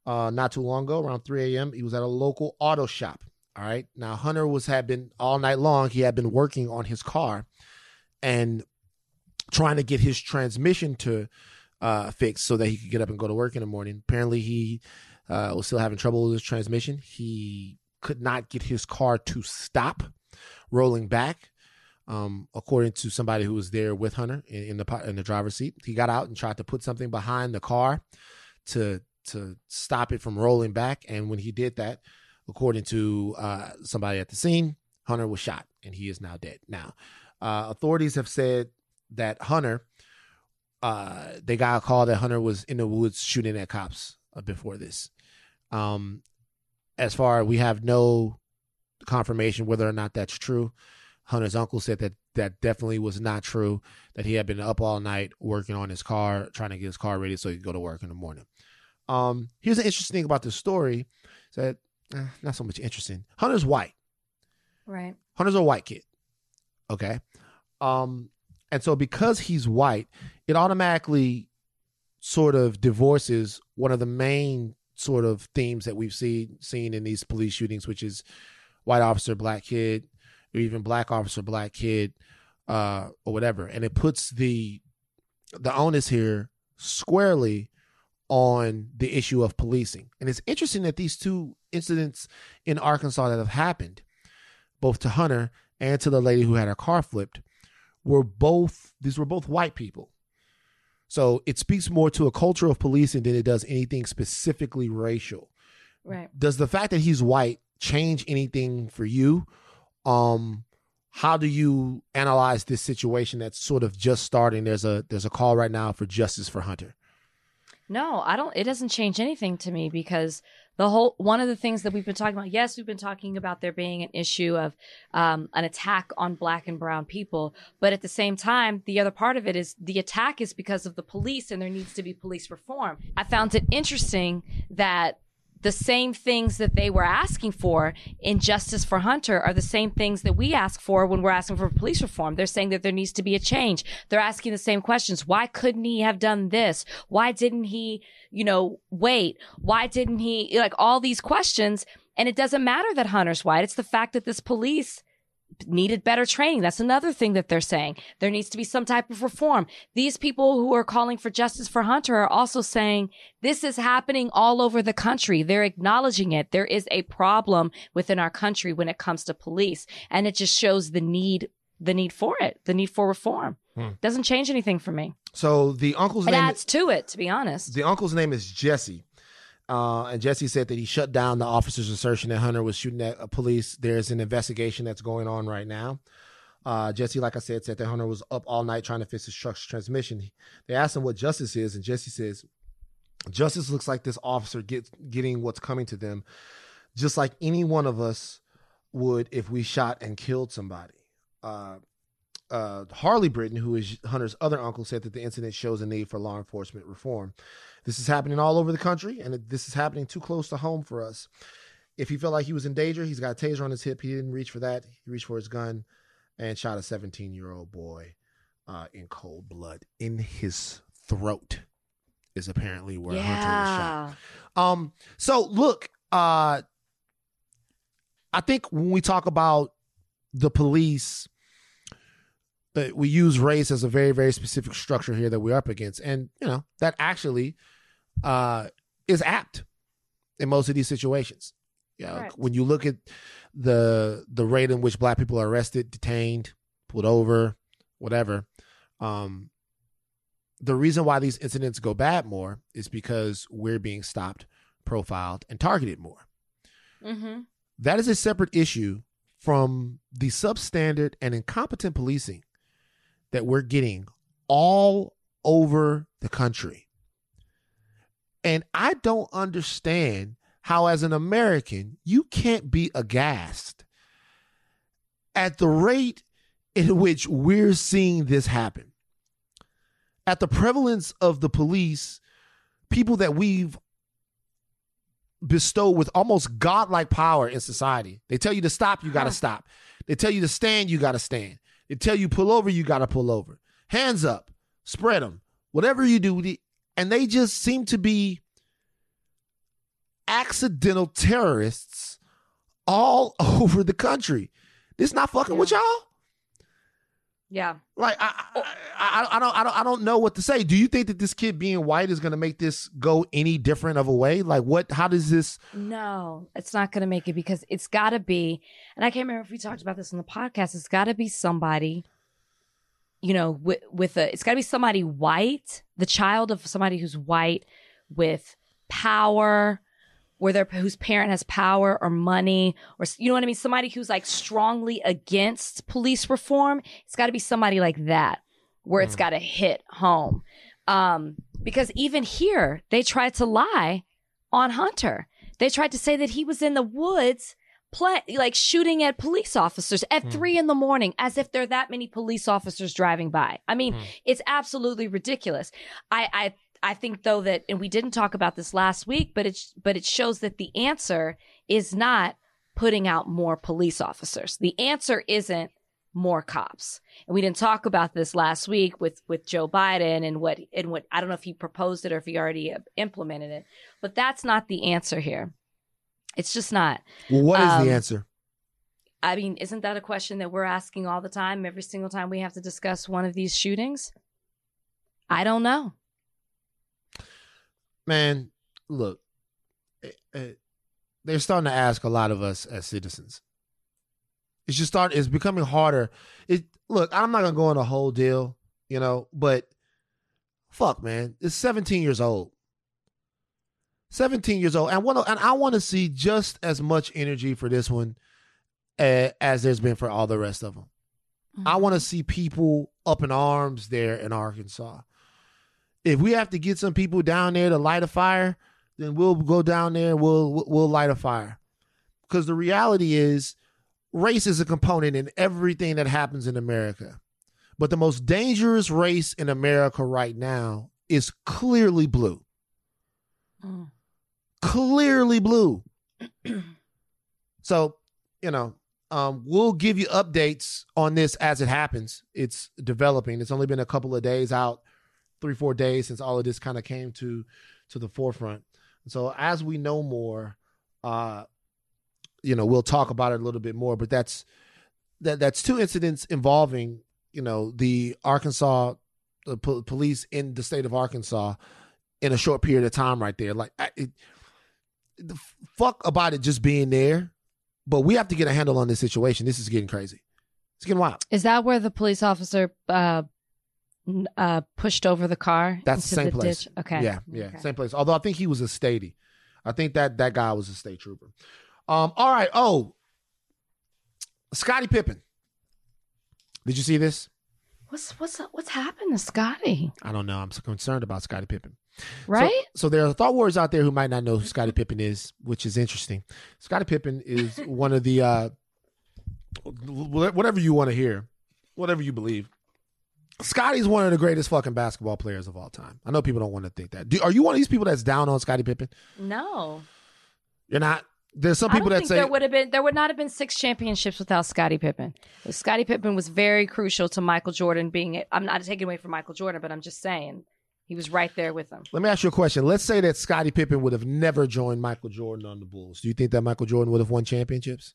uh, not too long ago, around 3 a.m. He was at a local auto shop. All right. Now Hunter was had been all night long. He had been working on his car and trying to get his transmission to uh, fixed so that he could get up and go to work in the morning. Apparently, he uh, was still having trouble with his transmission. He could not get his car to stop rolling back. Um, according to somebody who was there with Hunter in, in the in the driver's seat, he got out and tried to put something behind the car to to stop it from rolling back. And when he did that, according to uh, somebody at the scene, Hunter was shot and he is now dead. Now, uh, authorities have said that Hunter, uh, they got a call that Hunter was in the woods shooting at cops uh, before this. Um, as far we have no confirmation whether or not that's true. Hunter's uncle said that that definitely was not true. That he had been up all night working on his car, trying to get his car ready so he could go to work in the morning. Um, here's the interesting thing about this story: that eh, not so much interesting. Hunter's white. Right. Hunter's a white kid. Okay. Um, and so because he's white, it automatically sort of divorces one of the main sort of themes that we've seen seen in these police shootings, which is white officer, black kid, or even black officer, black kid, uh, or whatever. And it puts the the onus here squarely on the issue of policing. And it's interesting that these two incidents in Arkansas that have happened, both to Hunter and to the lady who had her car flipped, were both these were both white people. So it speaks more to a culture of policing than it does anything specifically racial. Right. Does the fact that he's white change anything for you? Um how do you analyze this situation that's sort of just starting? There's a there's a call right now for justice for Hunter. No, I don't. It doesn't change anything to me because the whole one of the things that we've been talking about. Yes, we've been talking about there being an issue of um, an attack on black and brown people, but at the same time, the other part of it is the attack is because of the police, and there needs to be police reform. I found it interesting that the same things that they were asking for in Justice for Hunter are the same things that we ask for when we're asking for police reform. They're saying that there needs to be a change. They're asking the same questions. Why couldn't he have done this? Why didn't he, you know, wait? Why didn't he, like all these questions? And it doesn't matter that Hunter's white. It's the fact that this police needed better training. That's another thing that they're saying. There needs to be some type of reform. These people who are calling for justice for Hunter are also saying this is happening all over the country. They're acknowledging it. There is a problem within our country when it comes to police. And it just shows the need, the need for it, the need for reform. Hmm. Doesn't change anything for me. So the uncle's it name adds to it, to be honest. The uncle's name is Jesse. Uh, and Jesse said that he shut down the officer's assertion that Hunter was shooting at a police. There's an investigation that's going on right now. Uh, Jesse, like I said, said that Hunter was up all night trying to fix his truck's transmission. They asked him what justice is, and Jesse says, "Justice looks like this officer gets getting what's coming to them, just like any one of us would if we shot and killed somebody." Uh, uh, Harley Britton, who is Hunter's other uncle, said that the incident shows a need for law enforcement reform. This is happening all over the country, and this is happening too close to home for us. If he felt like he was in danger, he's got a taser on his hip. He didn't reach for that. He reached for his gun and shot a 17 year old boy uh, in cold blood in his throat. Is apparently where yeah. Hunter was shot. Um. So look, uh, I think when we talk about the police but we use race as a very very specific structure here that we're up against. And you know that actually uh is apt in most of these situations. Yeah when you look at the the rate in which black people are arrested detained pulled over whatever um the reason why these incidents go bad more is because we're being stopped profiled and targeted more. Mm-hmm. that is a separate issue from the substandard and incompetent policing that we're getting all over the country. And I don't understand how, as an American, you can't be aghast at the rate in which we're seeing this happen. At the prevalence of the police, people that we've bestowed with almost godlike power in society. They tell you to stop, you got to stop. They tell you to stand, you got to stand. Tell you pull over, you got to pull over. Hands up, spread them, whatever you do. And they just seem to be accidental terrorists all over the country. This not fucking yeah. with y'all. Yeah. Like I, oh. I, I, I, don't, I don't, I don't know what to say. Do you think that this kid being white is going to make this go any different of a way? Like what? How does this? No, it's not going to make it because it's got to be. And I can't remember if we talked about this in the podcast. It's got to be somebody. You know, with with a, it's got to be somebody white, the child of somebody who's white with power, where their whose parent has power or money or you know what I mean somebody who's like strongly against police reform it's got to be somebody like that where mm. it's got to hit home um, because even here they tried to lie on Hunter they tried to say that he was in the woods play like shooting at police officers at mm. three in the morning as if there are that many police officers driving by i mean mm. it's absolutely ridiculous i i I think though that, and we didn't talk about this last week, but it's, but it shows that the answer is not putting out more police officers. The answer isn't more cops. And we didn't talk about this last week with, with Joe Biden and what, and what, I don't know if he proposed it or if he already implemented it, but that's not the answer here. It's just not. Well, what is um, the answer? I mean, isn't that a question that we're asking all the time, every single time we have to discuss one of these shootings? I don't know. Man, look, it, it, they're starting to ask a lot of us as citizens. It's just start. It's becoming harder. It look. I'm not gonna go on a whole deal, you know, but fuck, man, it's 17 years old. 17 years old, and want and I want to see just as much energy for this one as, as there's been for all the rest of them. Mm-hmm. I want to see people up in arms there in Arkansas. If we have to get some people down there to light a fire, then we'll go down there. We'll we'll light a fire, because the reality is, race is a component in everything that happens in America. But the most dangerous race in America right now is clearly blue. Mm. Clearly blue. so, you know, um, we'll give you updates on this as it happens. It's developing. It's only been a couple of days out, three, four days since all of this kind of came to to the forefront. So as we know more, uh, you know, we'll talk about it a little bit more. But that's that that's two incidents involving you know the Arkansas the po- police in the state of Arkansas in a short period of time, right there. Like, it, the fuck about it just being there, but we have to get a handle on this situation. This is getting crazy. It's getting wild. Is that where the police officer uh, uh, pushed over the car? That's the same the place. Ditch? Okay. Yeah, yeah, okay. same place. Although I think he was a statey. I think that that guy was a state trooper. Um. All right. Oh, Scottie Pippen. Did you see this? What's what's what's happened to Scottie? I don't know. I'm so concerned about Scottie Pippen. Right. So, so there are thought warriors out there who might not know who Scottie Pippen is, which is interesting. Scottie Pippen is one of the uh, whatever you want to hear, whatever you believe. Scottie's one of the greatest fucking basketball players of all time. I know people don't want to think that. Do, are you one of these people that's down on Scottie Pippen? No. You're not. There's some people that say there would have been there would not have been six championships without Scottie Pippen. Scottie Pippen was very crucial to Michael Jordan being. I'm not taking away from Michael Jordan, but I'm just saying he was right there with him. Let me ask you a question. Let's say that Scottie Pippen would have never joined Michael Jordan on the Bulls. Do you think that Michael Jordan would have won championships?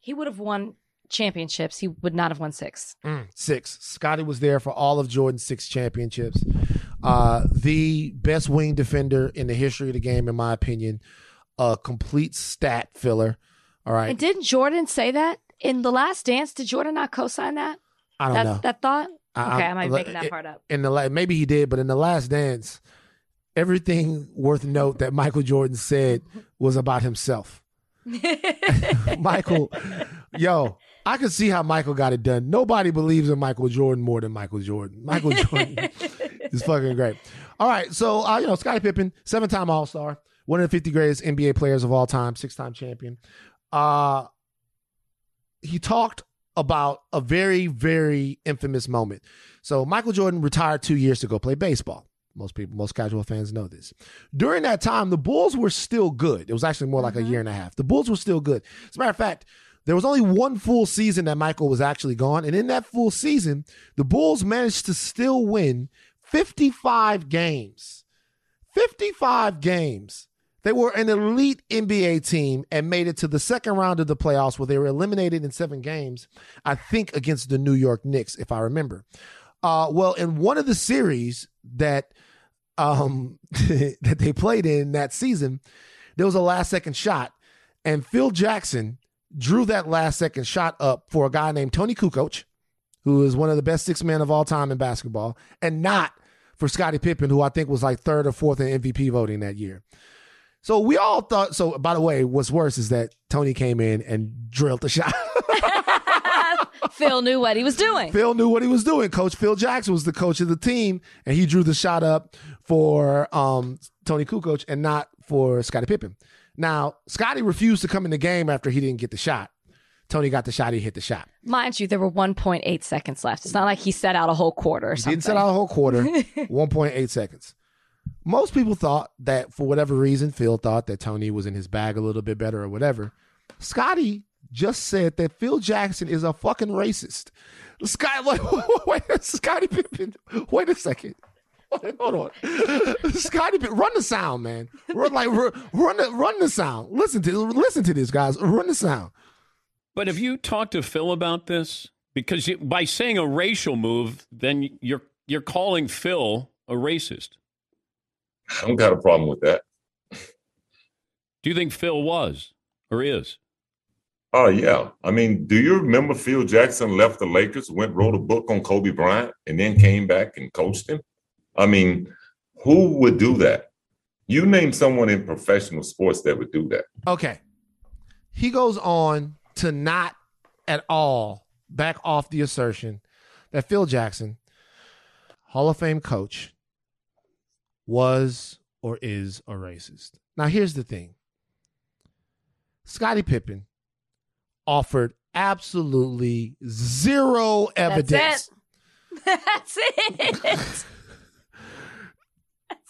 He would have won championships. He would not have won six. Mm, six. Scottie was there for all of Jordan's six championships. Uh, the best wing defender in the history of the game, in my opinion. A complete stat filler. All right. And didn't Jordan say that in the last dance? Did Jordan not co-sign that? I don't that, know. That thought? I, okay, I, might be making that part up. In the maybe he did, but in the last dance, everything worth note that Michael Jordan said was about himself. Michael, yo, I can see how Michael got it done. Nobody believes in Michael Jordan more than Michael Jordan. Michael Jordan is fucking great. All right, so uh, you know, Scottie Pippen, seven-time All-Star, one of the 50 greatest NBA players of all time, six-time champion. Uh, he talked about a very, very infamous moment. So Michael Jordan retired two years to go play baseball. Most people, most casual fans know this. During that time, the Bulls were still good. It was actually more like mm-hmm. a year and a half. The Bulls were still good. As a matter of fact, there was only one full season that Michael was actually gone. And in that full season, the Bulls managed to still win 55 games. 55 games. They were an elite NBA team and made it to the second round of the playoffs where they were eliminated in seven games, I think against the New York Knicks, if I remember. Uh, well, in one of the series that um, that they played in that season, there was a last second shot, and Phil Jackson drew that last second shot up for a guy named Toni Kukoc, who is one of the best six men of all time in basketball, and not for Scottie Pippen, who I think was like third or fourth in MVP voting that year. So we all thought. So by the way, what's worse is that Tony came in and drilled the shot. Phil knew what he was doing. Phil knew what he was doing. Coach Phil Jackson was the coach of the team, and he drew the shot up for um, Toni Kukoc and not for Scottie Pippen. Now, Scottie refused to come in the game after he didn't get the shot. Tony got the shot, he hit the shot. Mind you, there were 1.8 seconds left. It's not like he set out a whole quarter or something. He didn't set out a whole quarter, 1.8 seconds. Most people thought that for whatever reason, Phil thought that Tony was in his bag a little bit better or whatever. Scottie just said that Phil Jackson is a fucking racist. Scott, like, wait, Scottie Pippen, wait a second. Hold on, Scotty, run the sound, man. Run like run the run the sound. Listen to listen to this, guys. Run the sound. But have you talked to Phil about this? Because you, by saying a racial move, then you're you're calling Phil a racist. I don't got a problem with that. Do you think Phil was or is? Oh yeah. I mean, do you remember Phil Jackson left the Lakers, went wrote a book on Kobe Bryant, and then came back and coached him? I mean, who would do that? You name someone in professional sports that would do that. Okay. He goes on to not at all back off the assertion that Phil Jackson, Hall of Fame coach, was or is a racist. Now, here's the thing Scottie Pippen offered absolutely zero evidence. That's it.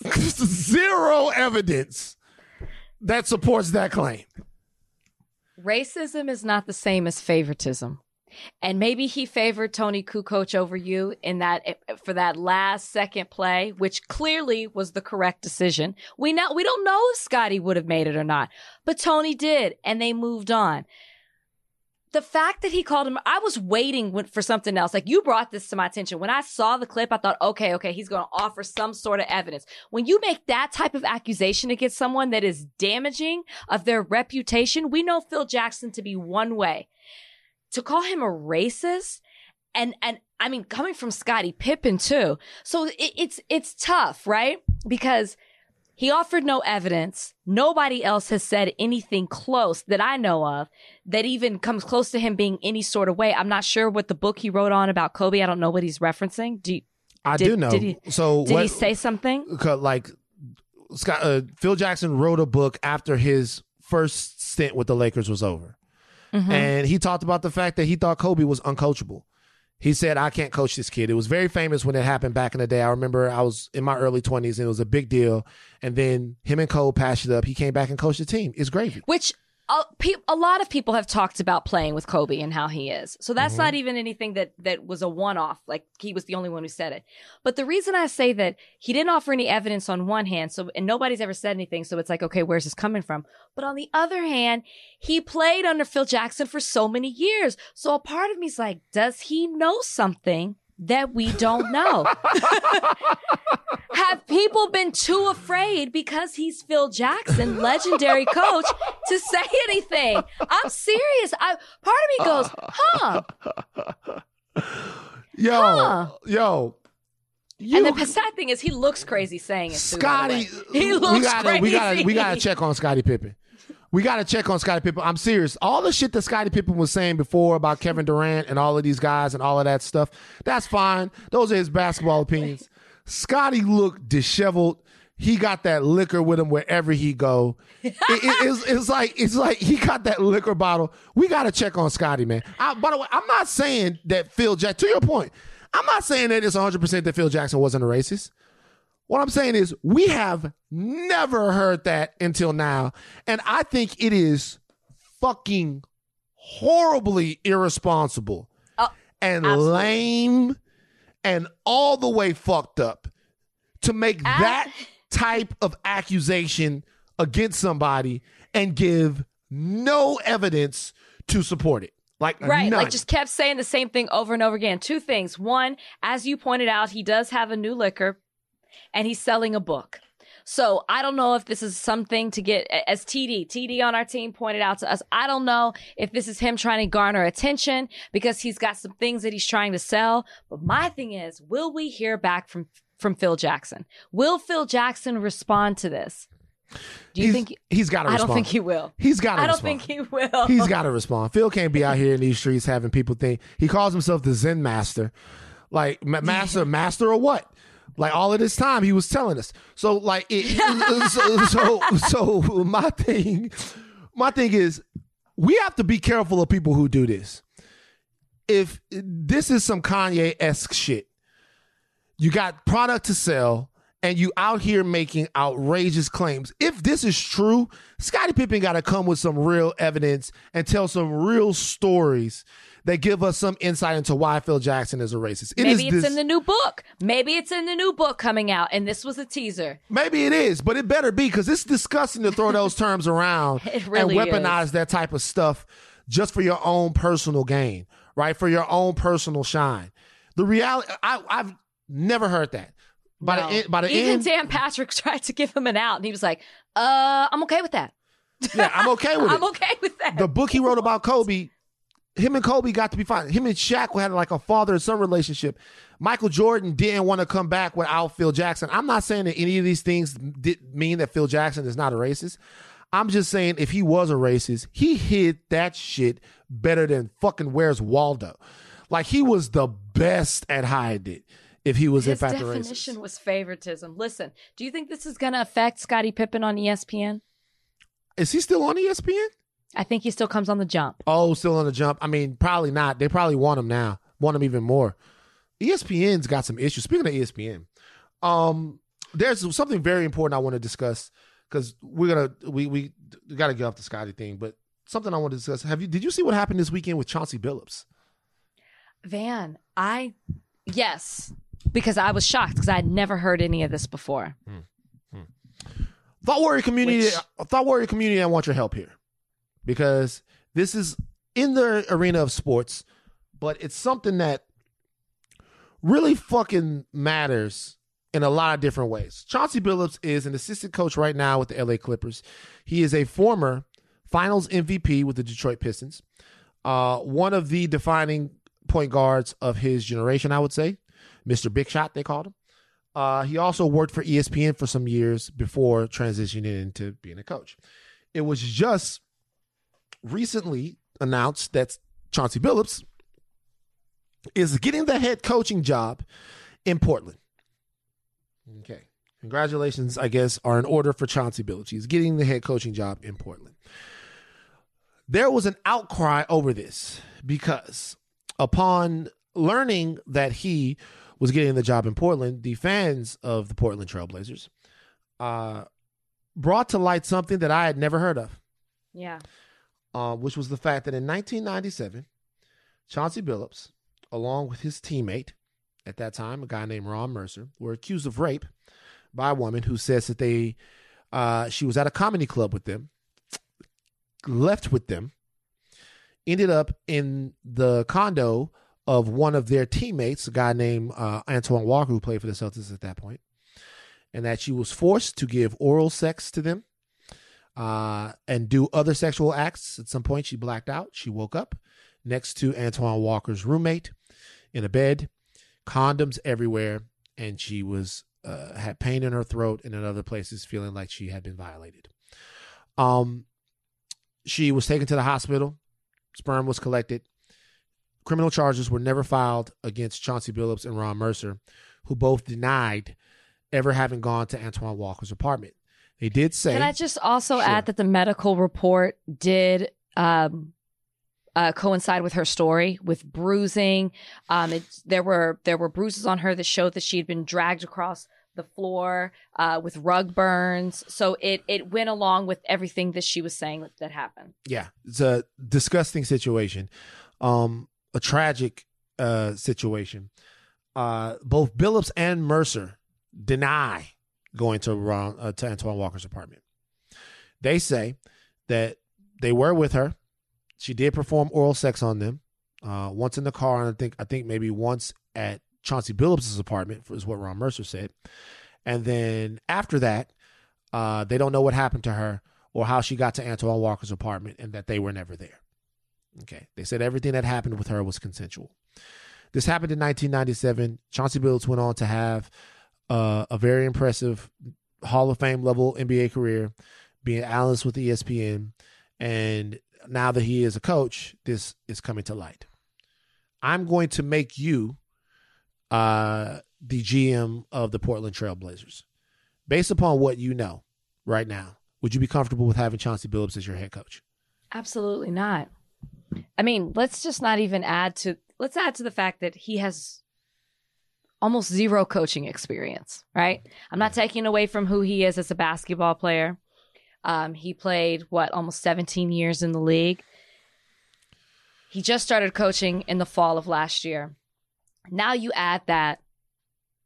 zero evidence that supports that claim. Racism is not the same as favoritism. And maybe he favored Toni Kukoc over you in that for that last second play, which clearly was the correct decision. We know we don't know if Scottie would have made it or not, but Tony did, and they moved on the fact that he called him, I was waiting for something else. Like you brought this to my attention. When I saw the clip, I thought, okay, okay, he's going to offer some sort of evidence. When you make that type of accusation against someone that is damaging of their reputation, we know Phil Jackson to be one way. To call him a racist and, and I mean, coming from Scottie Pippen too. So it, it's, it's tough, right? Because he offered no evidence. Nobody else has said anything close that I know of that even comes close to him being any sort of way. I'm not sure what the book he wrote on about Kobe. I don't know what he's referencing. Do you, I did, do know. Did he, so did what, he say something? Like Scott, uh, Phil Jackson wrote a book after his first stint with the Lakers was over, mm-hmm. and he talked about the fact that he thought Kobe was uncoachable. He said, I can't coach this kid. It was very famous when it happened back in the day. I remember I was in my early 20s and it was a big deal. And then him and Kobe patched it up. He came back and coached the team. It's gravy. Which a, a lot of people have talked about playing with Kobe and how he is. So that's mm-hmm. not even anything that that was a one off. Like he was the only one who said it. But the reason I say that he didn't offer any evidence on one hand, so and nobody's ever said anything, so it's like, okay, where's this coming from? But on the other hand, he played under Phil Jackson for so many years. So a part of me's like, does he know something that we don't know. Have people been too afraid because he's Phil Jackson, legendary coach, to say anything? I'm serious. I, part of me goes, huh? Yo, huh. yo. You, and the sad thing is, he looks crazy saying it. Scottie, he looks we gotta, crazy. We gotta, we gotta check on Scottie Pippen. We got to check on Scottie Pippen. I'm serious. All the shit that Scottie Pippen was saying before about Kevin Durant and all of these guys and all of that stuff, that's fine. Those are his basketball opinions. Scottie looked disheveled. He got that liquor with him wherever he go. It, it, it's, it's, like it's like he got that liquor bottle. We got to check on Scottie, man. I, by the way, I'm not saying that Phil Jack. To your point, I'm not saying that it's 100 percent that Phil Jackson wasn't a racist. What I'm saying is, we have never heard that until now. And I think it is fucking horribly irresponsible oh, and absolutely. lame and all the way fucked up to make As- that type of accusation against somebody and give no evidence to support it. Like right, none. like just kept saying the same thing over and over again. Two things. One, as you pointed out, he does have a new liquor and he's selling a book. So I don't know if this is something to get as TD, TD on our team pointed out to us. I don't know if this is him trying to garner attention because he's got some things that he's trying to sell. But my thing is, will we hear back from from Phil Jackson? Will Phil Jackson respond to this? Do you he's, think he's got to respond? I don't think he will. He's got to I don't respond. think he will. He's got to respond. Phil can't be out here in these streets having people think he calls himself the Zen master. Like master, master or what? Like all of this time, he was telling us. So like, it, so, so so my thing, my thing is, we have to be careful of people who do this. If this is some Kanye esque shit, you got product to sell and you out here making outrageous claims. If this is true, Scottie Pippen got to come with some real evidence and tell some real stories that give us some insight into why Phil Jackson is a racist. It maybe it's this, in the new book. Maybe it's in the new book coming out, and this was a teaser. Maybe it is, but it better be because it's disgusting to throw those terms around really and weaponize is. that type of stuff just for your own personal gain, right? For your own personal shine. The reality, I, I've never heard that. By No. the end, by the Even end, Dan Patrick tried to give him an out, and he was like, "Uh, I'm okay with that. yeah, I'm okay with it. I'm okay with that." the book he wrote about Kobe, him and Kobe got to be fine. Him and Shaq had like a father and son relationship. Michael Jordan didn't want to come back without Phil Jackson. I'm not saying that any of these things did mean that Phil Jackson is not a racist. I'm just saying if he was a racist, he hid that shit better than fucking Where's Waldo. Like he was the best at hiding it. If he was His in fact a racist, definition was favoritism. Listen, do you think this is going to affect Scottie Pippen on ESPN? is he still on ESPN? I think he still comes on the jump. Oh, still on the jump. I mean, probably not. They probably want him now. Want him even more. ESPN's got some issues. Speaking of ESPN, um, there's something very important I want to discuss because we're gonna we we, we got to get off the Scottie thing, but something I want to discuss. Have you did you see what happened this weekend with Chauncey Billups? Van, I yes, because I was shocked because I had never heard any of this before. Thought Warrior community, Which- Thought Warrior community, I want your help here because this is in the arena of sports, but it's something that really fucking matters in a lot of different ways. Chauncey Billups is an assistant coach right now with the LA Clippers. He is a former Finals MVP with the Detroit Pistons. Uh, one of the defining point guards of his generation, I would say, Mr. Big Shot, they called him. Uh, he also worked for ESPN for some years before transitioning into being a coach. It was just recently announced that Chauncey Billups is getting the head coaching job in Portland. Okay. Congratulations, I guess, are in order for Chauncey Billups. He's getting the head coaching job in Portland. There was an outcry over this because upon learning that he was getting the job in Portland, the fans of the Portland Trailblazers uh, brought to light something that I had never heard of, Yeah. Uh, which was the fact that in 1997, Chauncey Billups, along with his teammate at that time, a guy named Ron Mercer, were accused of rape by a woman who says that they uh, she was at a comedy club with them, left with them, ended up in the condo of one of their teammates, a guy named uh, Antoine Walker, who played for the Celtics at that point, and that she was forced to give oral sex to them uh, and do other sexual acts. At some point, she blacked out. She woke up next to Antoine Walker's roommate in a bed, condoms everywhere, and she was uh, had pain in her throat and in other places, feeling like she had been violated. Um, she was taken to the hospital. Sperm was collected. Criminal charges were never filed against Chauncey Billups and Ron Mercer, who both denied ever having gone to Antoine Walker's apartment. They did say, Can I just also Sure. add that the medical report did um, uh, coincide with her story with bruising. Um, it, there were there were bruises on her that showed that she had been dragged across the floor uh, with rug burns. So it it went along with everything that she was saying that, that happened. yeah, it's a disgusting situation, um, a tragic uh, situation. Uh, both Billups and Mercer deny going to Ron, uh, to Antoine Walker's apartment. They say that they were with her. She did perform oral sex on them uh, once in the car, and I think I think maybe once at Chauncey Billups' apartment, is what Ron Mercer said. And then after that, uh, they don't know what happened to her or how she got to Antoine Walker's apartment, and that they were never there. Okay, they said everything that happened with her was consensual. This happened in 1997. Chauncey Billups went on to have uh, a very impressive Hall of Fame level NBA career, being analyst with ESPN, and now that he is a coach, this is coming to light. I'm going to make you uh, the GM of the Portland Trailblazers. Based upon what you know right now, would you be comfortable with having Chauncey Billups as your head coach? Absolutely not. I mean, let's just not even add to let's add to the fact that he has almost zero coaching experience, right? I'm not taking away from who he is as a basketball player. Um, he played what almost 17 years in the league. He just started coaching in the fall of last year. Now you add that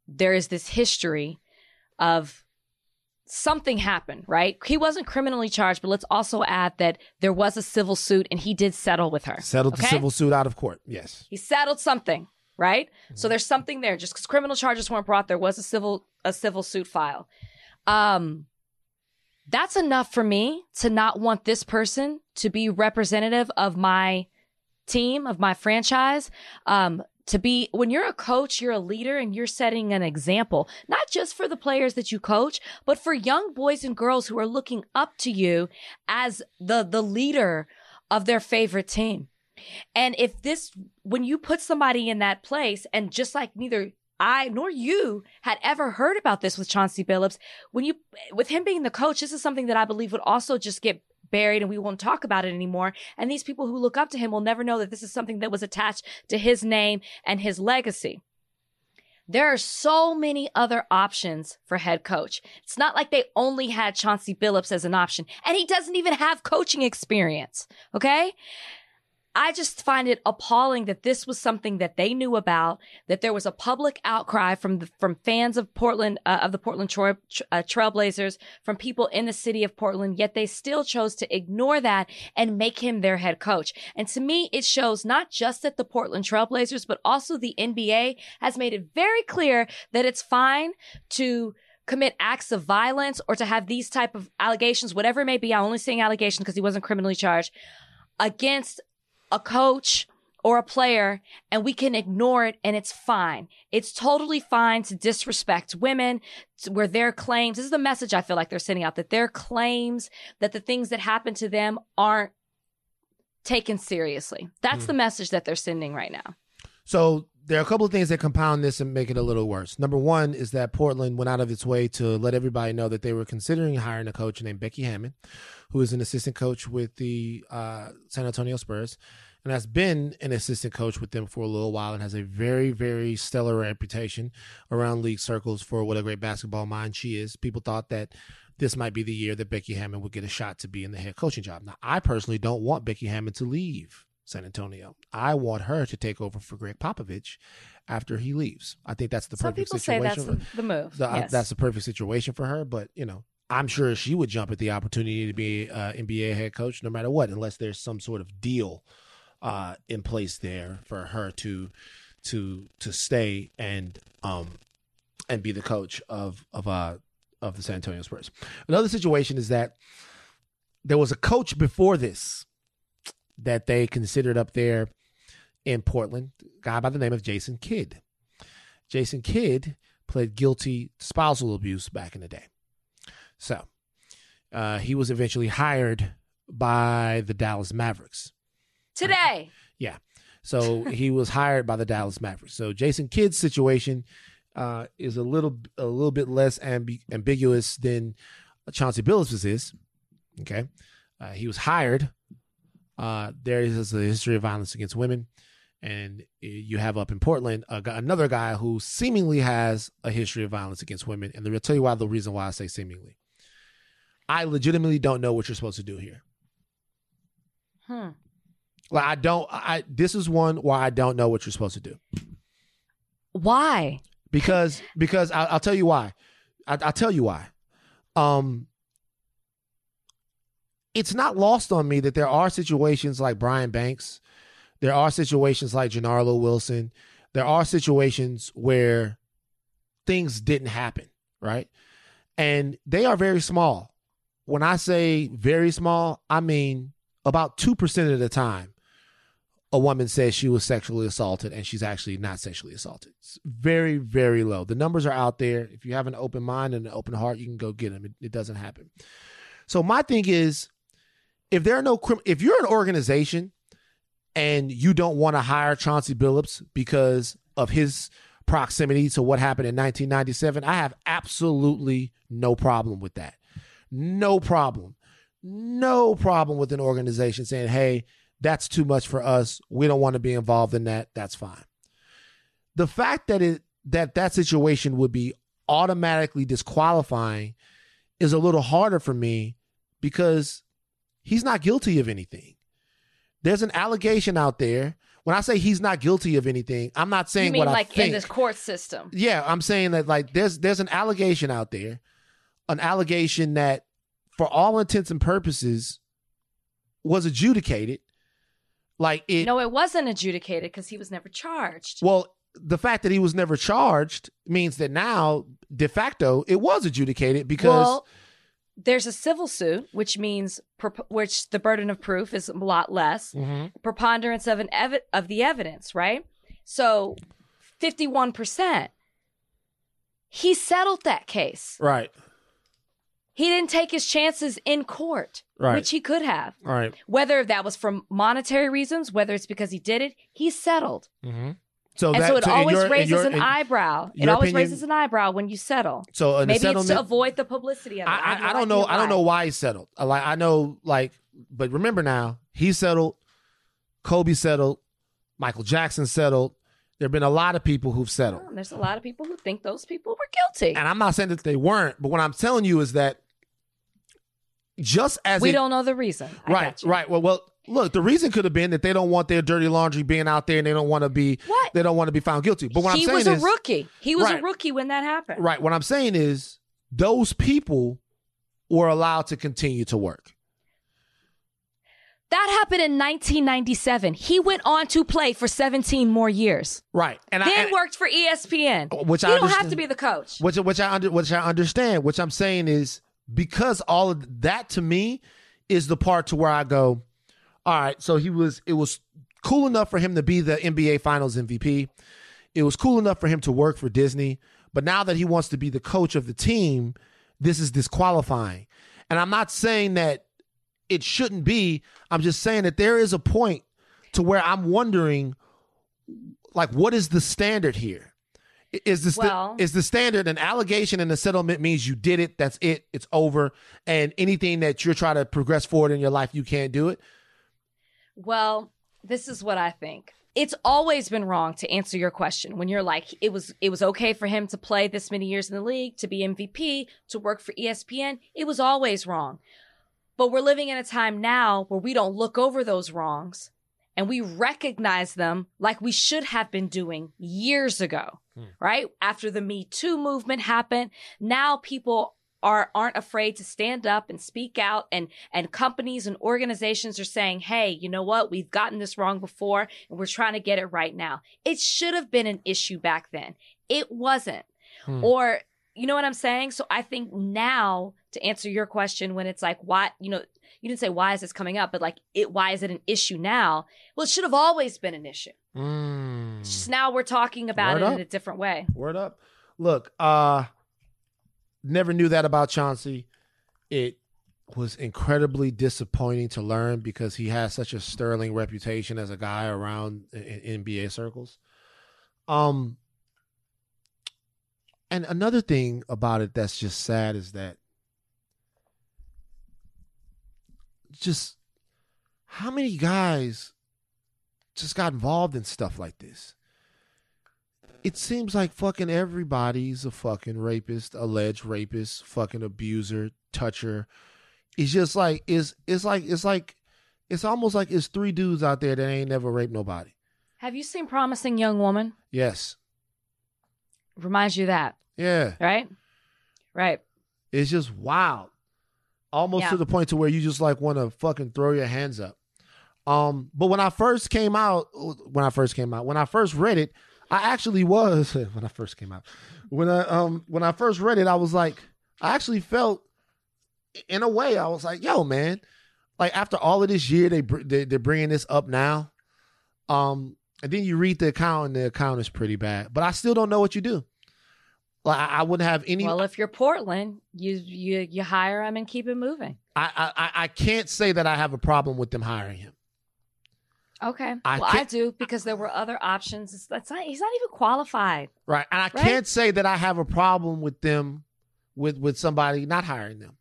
there is this history of something happened, right? He wasn't criminally charged, but let's also add that there was a civil suit and he did settle with her. Settled the civil suit out of court. Yes. He settled something. Right? So there's something there. Just because criminal charges weren't brought, there was a civil a civil suit file. Um, that's enough for me to not want this person to be representative of my team, of my franchise. Um, to be when you're a coach, you're a leader and you're setting an example, not just for the players that you coach, but for young boys and girls who are looking up to you as the the leader of their favorite team. And if this when you put somebody in that place and just like neither I nor you had ever heard about this with Chauncey Billups, when you with him being the coach, this is something that I believe would also just get buried and we won't talk about it anymore. And these people who look up to him will never know that this is something that was attached to his name and his legacy. There are so many other options for head coach. It's not like they only had Chauncey Billups as an option, and he doesn't even have coaching experience. Okay. I just find it appalling that this was something that they knew about, that there was a public outcry from the, from fans of Portland, uh, of the Portland Trail, uh, Trailblazers, from people in the city of Portland, yet they still chose to ignore that and make him their head coach. And to me, it shows not just that the Portland Trailblazers, but also the NBA has made it very clear that it's fine to commit acts of violence or to have these type of allegations, whatever it may be. I'm only saying allegations because he wasn't criminally charged against a coach or a player and we can ignore it and it's fine. It's totally fine to disrespect women where their claims, this is the message I feel like they're sending out that their claims that the things that happen to them aren't taken seriously. That's mm. the message that they're sending right now. So there are a couple of things that compound this and make it a little worse. Number one is that Portland went out of its way to let everybody know that they were considering hiring a coach named Becky Hammon, who is an assistant coach with the uh, San Antonio Spurs and has been an assistant coach with them for a little while and has a very, very stellar reputation around league circles for what a great basketball mind she is. People thought that this might be the year that Becky Hammon would get a shot to be in the head coaching job. Now, I personally don't want Becky Hammon to leave San Antonio. I want her to take over for Gregg Popovich after he leaves. I think that's the Some perfect people situation. Say that's the move. The, uh, yes. That's the perfect situation for her. But you know, I'm sure she would jump at the opportunity to be uh, NBA head coach no matter what, unless there's some sort of deal uh, in place there for her to to to stay and um and be the coach of of uh of the San Antonio Spurs. Another situation is that there was a coach before this that they considered up there in Portland, guy by the name of Jason Kidd. Jason Kidd pled guilty to spousal abuse back in the day. So uh, he was eventually hired by the Dallas Mavericks. Today. Yeah. So he was hired by the Dallas Mavericks. So Jason Kidd's situation uh, is a little a little bit less ambi- ambiguous than Chauncey Billups is. Okay. Uh, he was hired uh, there is a history of violence against women. And you have up in Portland another guy who seemingly has a history of violence against women. And I'll tell you why the reason why I say seemingly. I legitimately don't know what you're supposed to do here. Hmm. Like I don't. I this is one where I don't know what you're supposed to do. Why? Because because I, will tell you why. I, I'll tell you why. Um, it's not lost on me that there are situations like Brian Banks, there are situations like Genarlow Wilson, there are situations where things didn't happen, right? And they are very small. When I say very small, I mean about 2% of the time a woman says she was sexually assaulted and she's actually not sexually assaulted. It's very, very low. The numbers are out there. If you have an open mind and an open heart, you can go get them. It, it doesn't happen. So my thing is, if there are no if you're an organization and you don't want to hire Chauncey Billups because of his proximity to what happened in 1997, I have absolutely no problem with that. No problem. No problem with an organization saying, "Hey, that's too much for us. We don't want to be involved in that." That's fine. The fact that it that that situation would be automatically disqualifying is a little harder for me because He's not guilty of anything. There's an allegation out there. When I say he's not guilty of anything, I'm not saying you mean what like I think. in this court system. Yeah, I'm saying that like there's there's an allegation out there, an allegation that, for all intents and purposes, was adjudicated. Like it. No, it wasn't adjudicated because he was never charged. Well, the fact that he was never charged means that now de facto it was adjudicated because well, there's a civil suit, which means which the burden of proof is a lot less. Mhm. Preponderance of an ev- of the evidence, right? So, fifty one percent. He settled that case. right, He didn't take his chances in court, Right. which he could have. all right. Whether that was for monetary reasons, whether it's because he did it, he settled. Mm-hmm. So and that so it in always your- raises your- an eyebrow. It always opinion- raises an eyebrow when you settle. So in Maybe it's to avoid the publicity of it. I, Either I, I don't know. I don't know why he settled. I Like I know, like, but remember now, he settled. Kobe settled. Michael Jackson settled. There have been a lot of people who've settled, Well, There's a lot of people who think those people were guilty. and I'm not saying that they weren't. But what I'm telling you is that just as we don't know the reason. I right, right. Well, well, look, the reason could have been that they don't want their dirty laundry being out there, and they don't want to be. What? They don't want to be found guilty. But what he I'm saying was a is, rookie. He was Right. a rookie when that happened. right. What I'm saying is, those people were allowed to continue to work. That happened in 1997. He went on to play for 17 more years. Right, and I, Then and- worked for ESPN. Which you I don't have to be the coach. which which I under, which I understand. Which I'm saying is because all of that to me is the part to where I go, all right. So he was it was cool enough for him to be the NBA Finals MVP. It was cool enough for him to work for Disney, but now that he wants to be the coach of the team, this is disqualifying. And I'm not saying that it shouldn't be. I'm just saying that there is a point to where I'm wondering, like, what is the standard here? Is the sta- Well- is the standard an allegation and a settlement means you did it? That's it. It's over. And anything that you're trying to progress forward in your life, you can't do it. Well, this is what I think. It's always been wrong to answer your question when you're like it was it was okay for him to play this many years in the league, to be MVP, to work for ESPN. It was always wrong. But we're living in a time now where we don't look over those wrongs and we recognize them like we should have been doing years ago. Right? After the Me Too movement happened, now people are aren't afraid to stand up and speak out and and companies and organizations are saying hey you know what? We've gotten this wrong before and we're trying to get it right now. It should have been an issue back then. It wasn't. Hmm. or you know what i'm saying? So i think now to answer your question when it's like why you know you didn't say why is this coming up but like it why is it an issue now well it should have always been an issue Mm. It's just now we're talking about Word it up. in a different way Word up. Look, uh never knew that about Chauncey. It was incredibly disappointing to learn because he has such a sterling reputation as a guy around in, in NBA circles. Um and another thing about it that's just sad is that just how many guys just got involved in stuff like this? it seems like fucking everybody's a fucking rapist, alleged rapist, fucking abuser, toucher. It's just like it's it's like it's like it's almost like it's three dudes out there that ain't never raped nobody. have you seen promising young woman Yes. reminds you of that Yeah. right right It's just wild. Almost Yeah. to the point to where you just like want to fucking throw your hands up. Um, but when I first came out, when I first came out, when I first read it, I actually was when I first came out. When I um when I first read it, I was like, I actually felt, in a way, I was like, yo, man, like after all of this year, they, they they're bringing this up now. Um, and then you read the account, and the account is pretty bad. But I still don't know what you do. Like I, I wouldn't have any. Well, if you're Portland, you you you hire him and keep it moving. I, I I- I can't say that I have a problem with them hiring him. Okay. I well, I do because there were other options. That's not. He's not even qualified. Right. And I Right. can't say that I have a problem with them with with somebody not hiring them.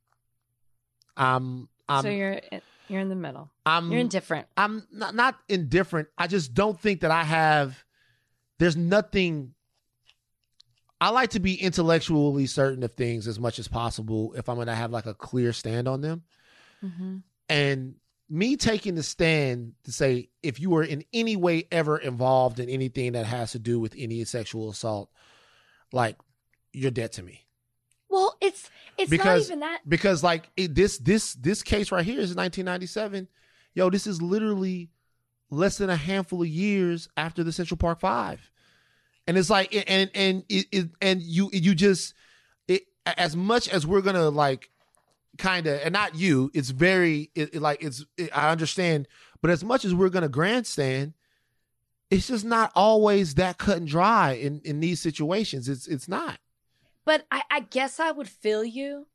Um I'm so you're you're in the middle. I'm You're indifferent. I'm not not indifferent. I just don't think that I have there's nothing I like to be intellectually certain of things as much as possible if I'm going to have like a clear stand on them. hmm And me taking the stand to say if you were in any way ever involved in anything that has to do with any sexual assault, like you're dead to me. Well, it's it's Because- not even that. Because like it, this this this case right here is 1997. Yo, this is literally less than a handful of years after the Central Park Five. And it's like and and it, and you you just it as much as we're gonna like kind of and not you it's very it, like it's it, i understand but as much as we're gonna grandstand it's just not always that cut and dry in in these situations. It's it's not. But I, I guess I would feel you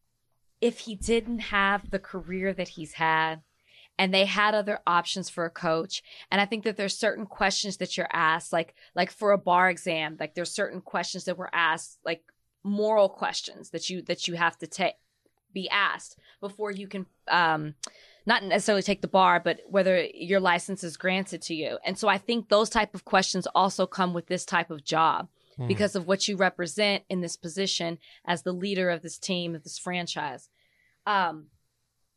if he didn't have the career that he's had and they had other options for a coach. And I think that there's certain questions that you're asked, like like for a bar exam, like there's certain questions that were asked, like moral questions that you that you have to take be asked before you can um not necessarily take the bar but whether your license is granted to you. And so i think those type of questions also come with this type of job because of what you represent in this position as the leader of this team of this franchise. Um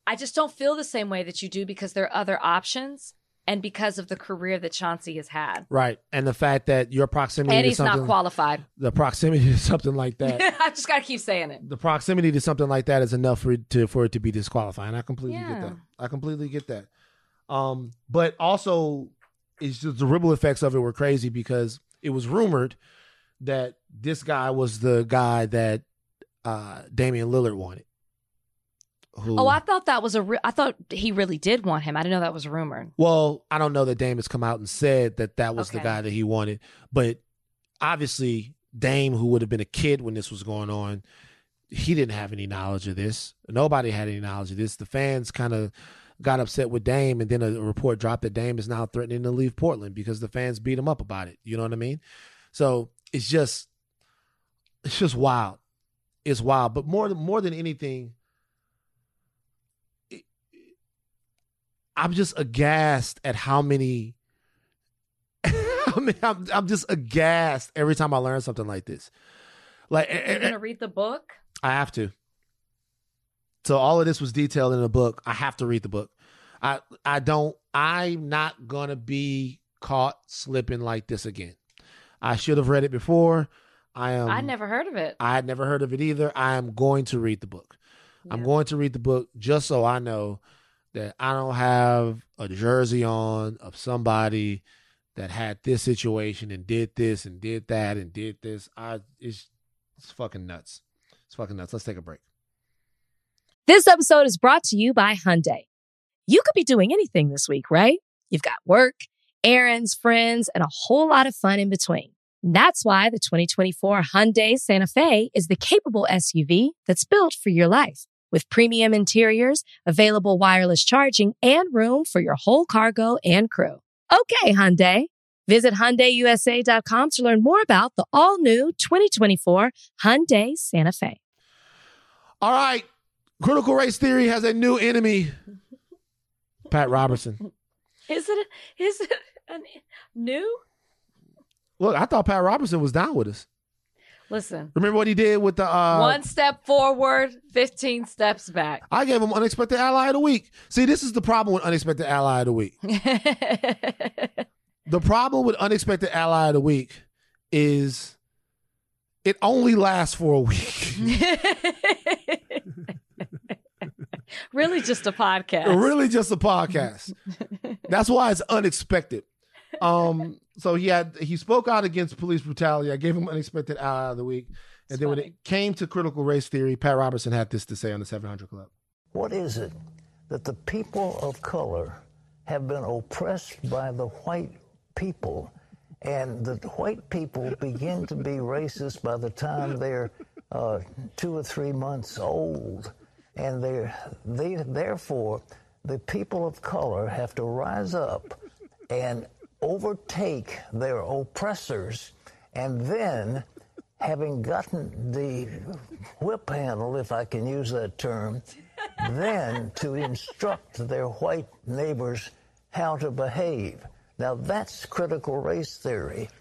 i just don't feel the same way that you do because there are other options and because of the career that chauncey has had right and the fact that your proximity and he's not qualified the proximity to something like that i just gotta keep saying it the proximity to something like that is enough for it to for it to be disqualifying. I completely get that. I completely get that. Um, but also, it's just the ripple effects of it were crazy because it was rumored that this guy was the guy that uh Damian Lillard wanted. Who, oh i thought that was a re- i thought he really did want him i didn't know that was rumored well, I don't know that Dame has come out and said that that was the guy that he wanted, but obviously Dame, who would have been a kid when this was going on, he didn't have any knowledge of this. Nobody had any knowledge of this. The fans kind of got upset with Dame, and then a report dropped that Dame is now threatening to leave Portland because the fans beat him up about it. You know what I mean? So it's just, it's just wild. It's wild. But more more than anything, I'm just aghast at how many. I mean, I'm, I'm just aghast every time I learn something like this. Like, eh, you're gonna read the book I have to. So all of this was detailed in the book. I have to read the book. I I don't I'm not gonna be caught slipping like this again. I should have read it before. I am i never heard of it I had never heard of it either. I am going to read the book. I'm going to read the book just so I know that I don't have a jersey on of somebody that had this situation and did this and did that and did this. I it's it's fucking nuts. It's fucking nuts. Let's take a break. This episode is brought to you by Hyundai. You could be doing anything this week, right? You've got work, errands, friends, and a whole lot of fun in between. That's why the 2024 Hyundai Santa Fe is the capable SUV that's built for your life. With premium interiors, available wireless charging, and room for your whole cargo and crew. Okay, Hyundai. Visit HyundaiUSA.com to learn more about the all-new 2024 Hyundai Santa Fe. All right. Critical race theory has a new enemy. Pat Robertson. is it is it an, new Look, I thought Pat Robertson was down with us. Listen Remember what he did with the uh one step forward 15 steps back I gave him unexpected ally of the week. See, this is the problem with unexpected ally of the week. The problem with unexpected ally of the week is it only lasts for a week. really just a podcast really just a podcast. That's why it's unexpected. Um, so he had he spoke out against police brutality. I gave him unexpected ally of the week. And It's then when it came to critical race theory, Pat Robertson had this to say on the 700 Club. What is it that the people of color have been oppressed by the white people, and the white people begin to be racist by the time they're uh, two or three months old, and they're they therefore the people of color have to rise up and overtake their oppressors, and then having gotten the whip handle, if I can use that term, then to instruct their white neighbors how to behave. Now that's critical race theory.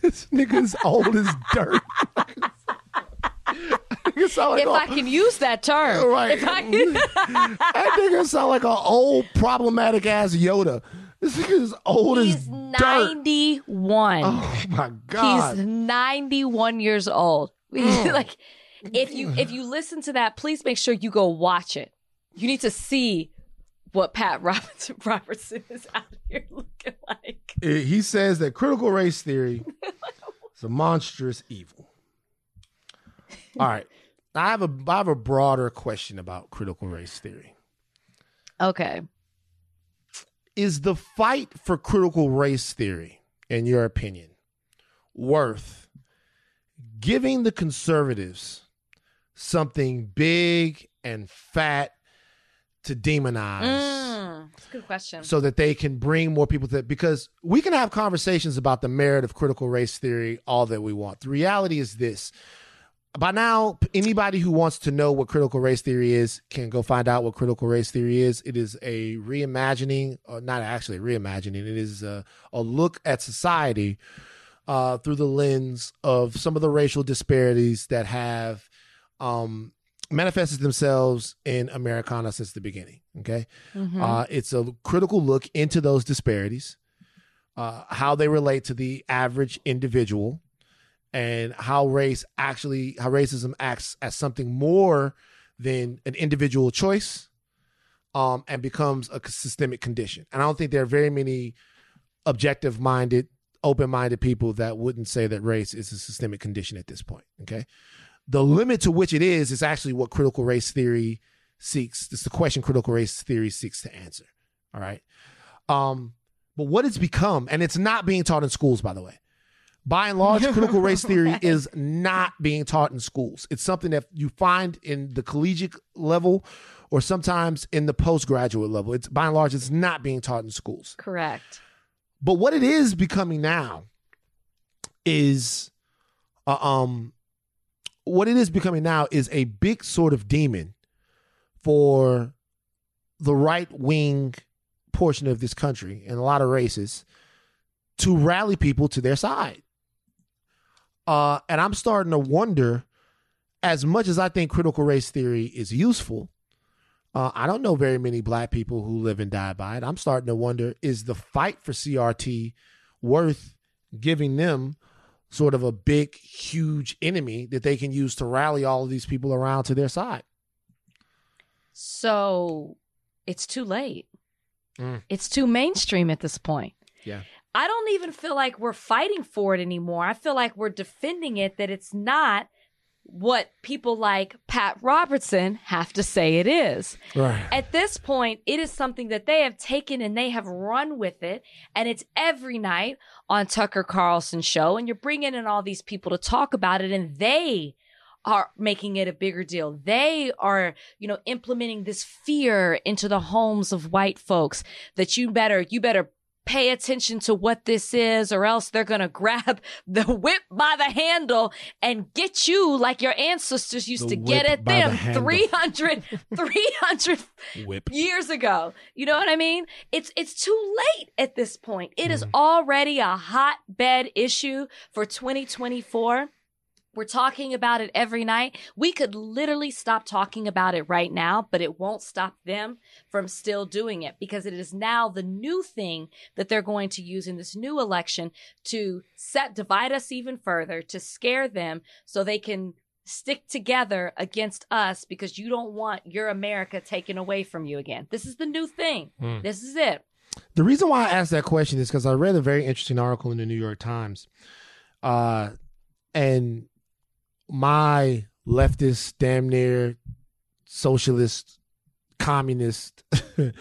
This nigga's old as dirt. Nigga sound like if a- I can use that term. Right. If I can, that nigga sound like an old problematic ass Yoda. This nigga's old he's as dirt. 91. Oh my god. He's 91 years old. Oh. like if you if you listen to that, please make sure you go watch it. You need to see what Pat Robertson, Robertson is out here looking like. He says that critical race theory is a monstrous evil. All right. I have a I have a broader question about critical race theory. Okay. Is the fight for critical race theory, in your opinion, worth giving the conservatives something big and fat to demonize? Mm, that's a good question. so that they can bring more people to it. because we can have conversations about the merit of critical race theory all that we want. The reality is this. By now, anybody who wants to know what critical race theory is can go find out what critical race theory is. It is a reimagining, or not actually reimagining, it is a, a look at society uh, through the lens of some of the racial disparities that have um, manifested themselves in Americana since the beginning. Okay. Mhm. Uh, it's a critical look into those disparities, uh, how they relate to the average individual, and how race actually, how racism acts as something more than an individual choice um, and becomes a systemic condition. And I don't think there are very many objective minded, open minded people that wouldn't say that race is a systemic condition at this point. Okay. The limit to which it is is actually what critical race theory seeks. It's the question critical race theory seeks to answer. All right. Um, but what it's become, and it's not being taught in schools, by the way. By and large, critical race theory Right. is not being taught in schools. It's something that you find in the collegiate level or sometimes in the postgraduate level. It's by and large, it's not being taught in schools. Correct. But what it is becoming now is, uh, um, what it is becoming now is a big sort of demon for the right wing portion of this country and a lot of races to rally people to their side. Uh, and I'm starting to wonder, as much as I think critical race theory is useful, uh, I don't know very many black people who live and die by it. I'm starting to wonder is the fight for CRT worth giving them sort of a big, huge enemy that they can use to rally all of these people around to their side? So it's too late. Mm. It's too mainstream at this point. Yeah. I don't even feel like we're fighting for it anymore. I feel like we're defending it that it's not what people like Pat Robertson have to say it is. Right. At this point, it is something that they have taken and they have run with it. And it's every night on Tucker Carlson's show. And you're bringing in all these people to talk about it. And they are making it a bigger deal. They are, you know, implementing this fear into the homes of white folks that you better, you better pay attention to what this is or else they're going to grab the whip by the handle and get you like your ancestors used The to get at the them handle. 300 300 Whip. years ago. You know what I mean? It's it's too late at this point. It Mm. is already a hotbed issue for 2024. We're talking about it every night. We could literally stop talking about it right now, but it won't stop them from still doing it because it is now the new thing that they're going to use in this new election to set divide us even further, to scare them so they can stick together against us because you don't want your America taken away from you again. This is the new thing. Hmm. This is it. The reason why I asked that question is because I read a very interesting article in the New York Times. Uh, and my leftist, damn near socialist, communist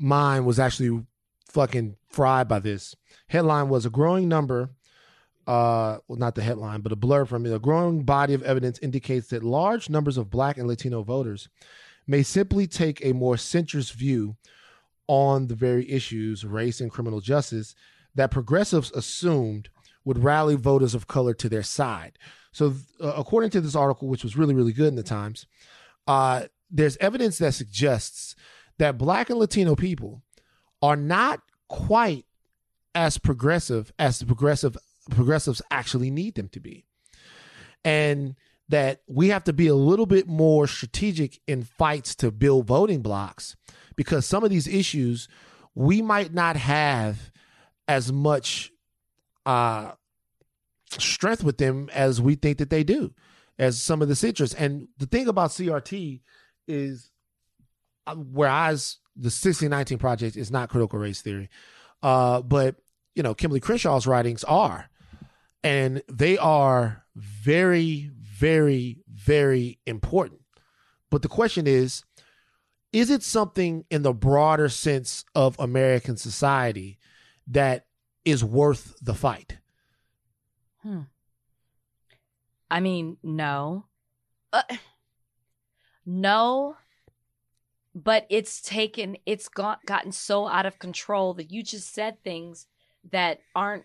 mind was actually fucking fried by this. Headline was a growing number, uh, well, not the headline, but a blurb from it. A growing body of evidence indicates that large numbers of black and Latino voters may simply take a more centrist view on the very issues, race and criminal justice, that progressives assumed would rally voters of color to their side. So, uh, according to this article, which was really, really good in the Times, uh, there's evidence that suggests that black and Latino people are not quite as progressive as the progressive progressives actually need them to be. And that we have to be a little bit more strategic in fights to build voting blocks because some of these issues we might not have as much uh strength with them as we think that they do as some of the citrus and the thing about crt is uh, where i was the 1619 project is not critical race theory. Uh, but you know, Kimberlé Crenshaw's writings are, and they are very, very, very important. But the question is, is it something in the broader sense of American society that is worth the fight? Hmm. I mean, no. Uh, no. But it's taken, it's got, gotten so out of control that you just said things that aren't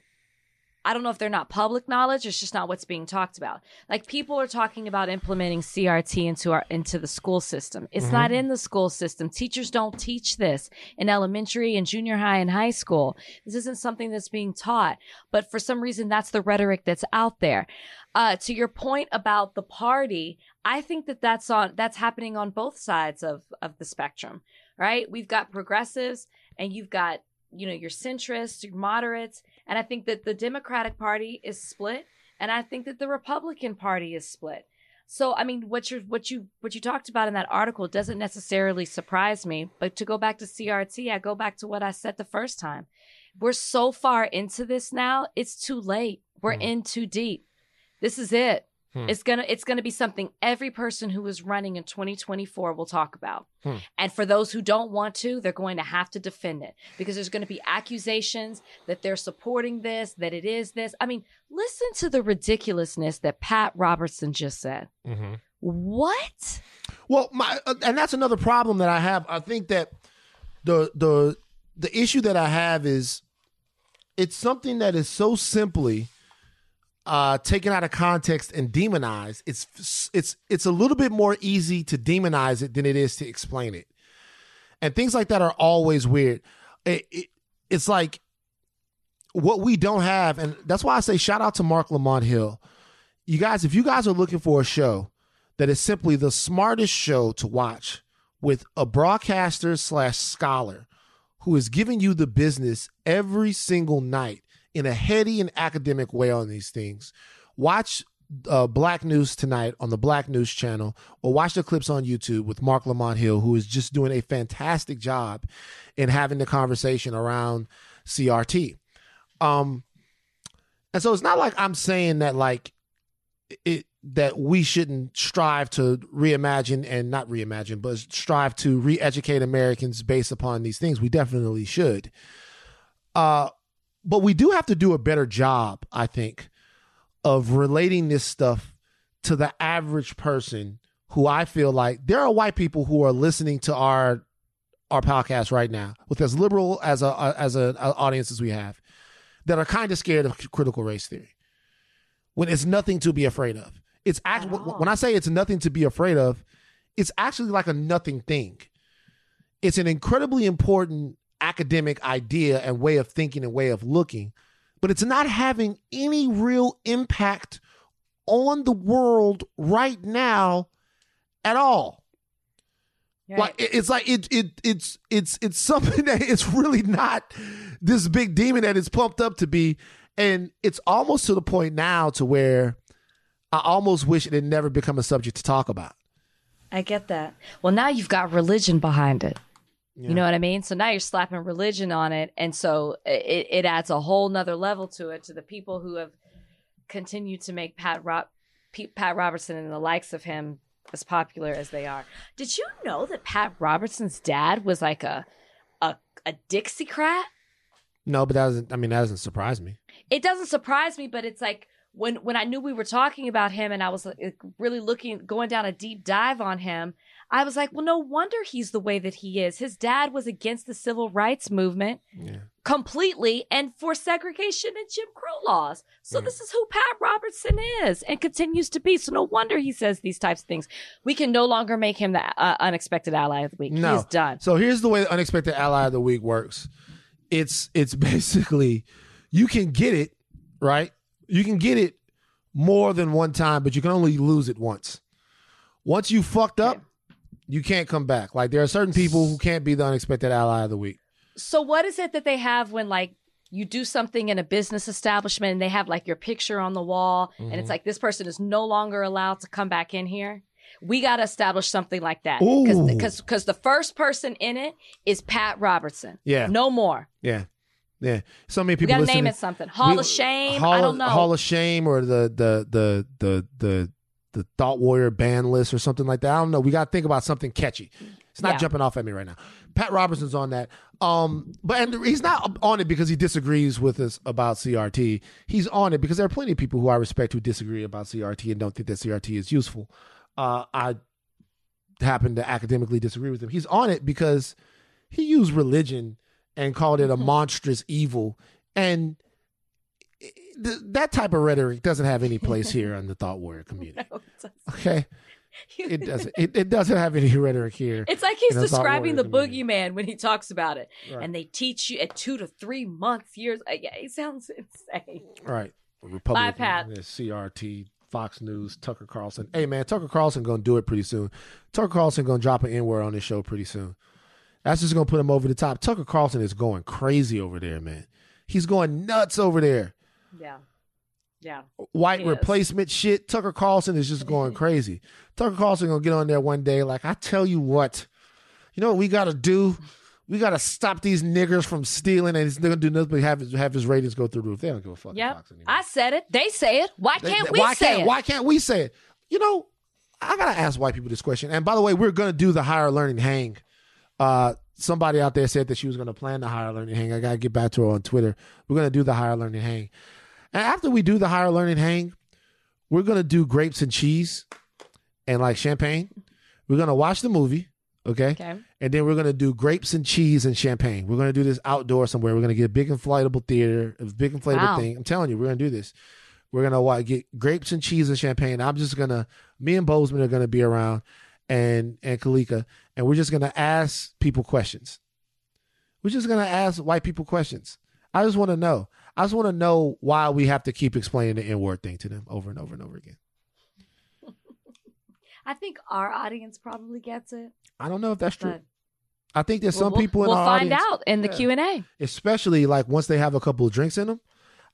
I don't know if they're not public knowledge, it's just not what's being talked about. Like people are talking about implementing CRT into our into the school system. It's mm-hmm. not in the school system. Teachers don't teach this in elementary and junior high and high school. This isn't something that's being taught, but for some reason that's the rhetoric that's out there. Uh, to your point about the party, I think that that's on that's happening on both sides of of the spectrum, right? We've got progressives and you've got you know, your centrists, your moderates. And I think that the Democratic Party is split. And I think that the Republican Party is split. So, I mean, what you what you what you talked about in that article doesn't necessarily surprise me. But to go back to CRT, I go back to what I said the first time. We're so far into this now; it's too late. We're mm. in too deep. This is it. Hmm. It's gonna it's gonna be something every person who is running in 2024 will talk about. Hmm. And for those who don't want to, they're going to have to defend it because there's going to be accusations that they're supporting this, that it is this. I mean, listen to the ridiculousness that Pat Robertson just said. Mm-hmm. What? Well, my uh, and that's another problem that I have. I think that the the the issue that I have is it's something that is so simply uh, taken out of context and demonized, it's it's it's a little bit more easy to demonize it than it is to explain it. And things like that are always weird. It, it, it's like what we don't have, and that's why I say shout out to Marc Lamont Hill. You guys, if you guys are looking for a show that is simply the smartest show to watch with a broadcaster slash scholar who is giving you the business every single night in a heady and academic way on these things. Watch uh, Black News tonight on the Black News channel, or watch the clips on YouTube with Marc Lamont Hill, who is just doing a fantastic job in having the conversation around CRT. Um, and so it's not like I'm saying that like it that we shouldn't strive to reimagine and not reimagine, but strive to re-educate Americans based upon these things. We definitely should. Uh, but we do have to do a better job, I think, of relating this stuff to the average person who I feel like there are white people who are listening to our our podcast right now with as liberal as a as an audience as we have that are kind of scared of critical race theory when it's nothing to be afraid of. It's actually when I say it's nothing to be afraid of, it's actually like a nothing thing. It's an incredibly important academic idea and way of thinking and way of looking, but it's not having any real impact on the world right now at all. Right. Like it's like it it it's it's it's something that it's really not this big demon that it's pumped up to be, and it's almost to the point now to where I almost wish it had never become a subject to talk about. I get that. Well, now you've got religion behind it. Yeah. You know what I mean? So now you're slapping religion on it. And so it, it adds a whole nother level to it to the people who have continued to make Pat, Rob, Pat Robertson and the likes of him as popular as they are. Did you know that Pat Robertson's dad was like a a, a Dixiecrat? No, but that doesn't. I mean, that doesn't surprise me. It doesn't surprise me, but it's like when when I knew we were talking about him, and I was like, really looking, going down a deep dive on him. I was like, well, no wonder he's the way that he is. His dad was against the civil rights movement yeah. completely and for segregation and Jim Crow laws. So this is who Pat Robertson is and continues to be. So no wonder he says these types of things. We can no longer make him the uh, unexpected ally of the week. No. He's done. So here's the way the unexpected ally of the week works. It's it's basically you can get it, right? You can get it more than one time, but you can only lose it once. Once you fucked up, you can't come back. Like there are certain people who can't be the unexpected ally of the week. So what is it that they have when like you do something in a business establishment and they have like your picture on the wall mm-hmm. and it's mm-hmm. like this person is no longer allowed to come back in here? We got to establish something like that because because the first person in it is Pat Robertson. Yeah. no more. Yeah, yeah. So many people got to name it something. Hall We- of Shame. Hall I don't know. Hall of Shame or the the the the the the Thought Warrior band list or something like that. I don't know. We got to think about something catchy. It's not Yeah. jumping off at me right now. Pat Robertson's on that. Um, but and he's not on it because he disagrees with us about CRT. He's on it because there are plenty of people who I respect who disagree about CRT and don't think that CRT is useful. Uh, I happen to academically disagree with him. He's on it because he used religion and called it a monstrous evil and th- that type of rhetoric doesn't have any place here in the thought warrior community. Okay, it doesn't. It, it doesn't have any rhetoric here. It's like he's in the Thought describing the community. boogeyman when he talks about it. Right. And they teach you at two to three months, years. Uh, Yeah, it sounds insane. Right, Republican, Pat. CRT, Fox News, Tucker Carlson. Hey man, Tucker Carlson gonna do it pretty soon. Tucker Carlson gonna drop an N word on this show pretty soon. That's just gonna put him over the top. Tucker Carlson is going crazy over there, man. He's going nuts over there. Yeah. Yeah. white He is. replacement shit. Tucker Carlson is just going crazy. Tucker Carlson gonna get on there one day, like I tell you what, you know what we gotta do? We gotta stop these niggers from stealing, and he's gonna do nothing but have his, have his ratings go through the roof. They don't give a fuck. Yep. I said it. They say it. Why can't they- we why say can't, it? Why can't we say it? You know, I gotta ask white people this question. And by the way, we're gonna do the higher learning hang. Uh, somebody out there said that she was gonna plan the higher learning hang. I gotta get back to her on Twitter. We're gonna do the higher learning hang. And after we do the higher learning hang, we're gonna do grapes and cheese and like champagne. We're gonna watch the movie, okay? Okay. And then we're gonna do grapes and cheese and champagne. We're gonna do this outdoor somewhere. We're gonna get a big inflatable theater, a big inflatable Wow. thing. I'm telling you, we're gonna do this. We're gonna wa- get grapes and cheese and champagne. I'm just gonna, me and Bozeman are gonna be around, and and Kalika, and we're just gonna ask people questions. We're just gonna ask white people questions. I just want to know. I just want to know why we have to keep explaining the N word thing to them over and over and over again. I think our audience probably gets it. I don't know if that's true. But I think there's some we'll, people in we'll our find audience- out in the. Q and A. especially like once they have a couple of drinks in them.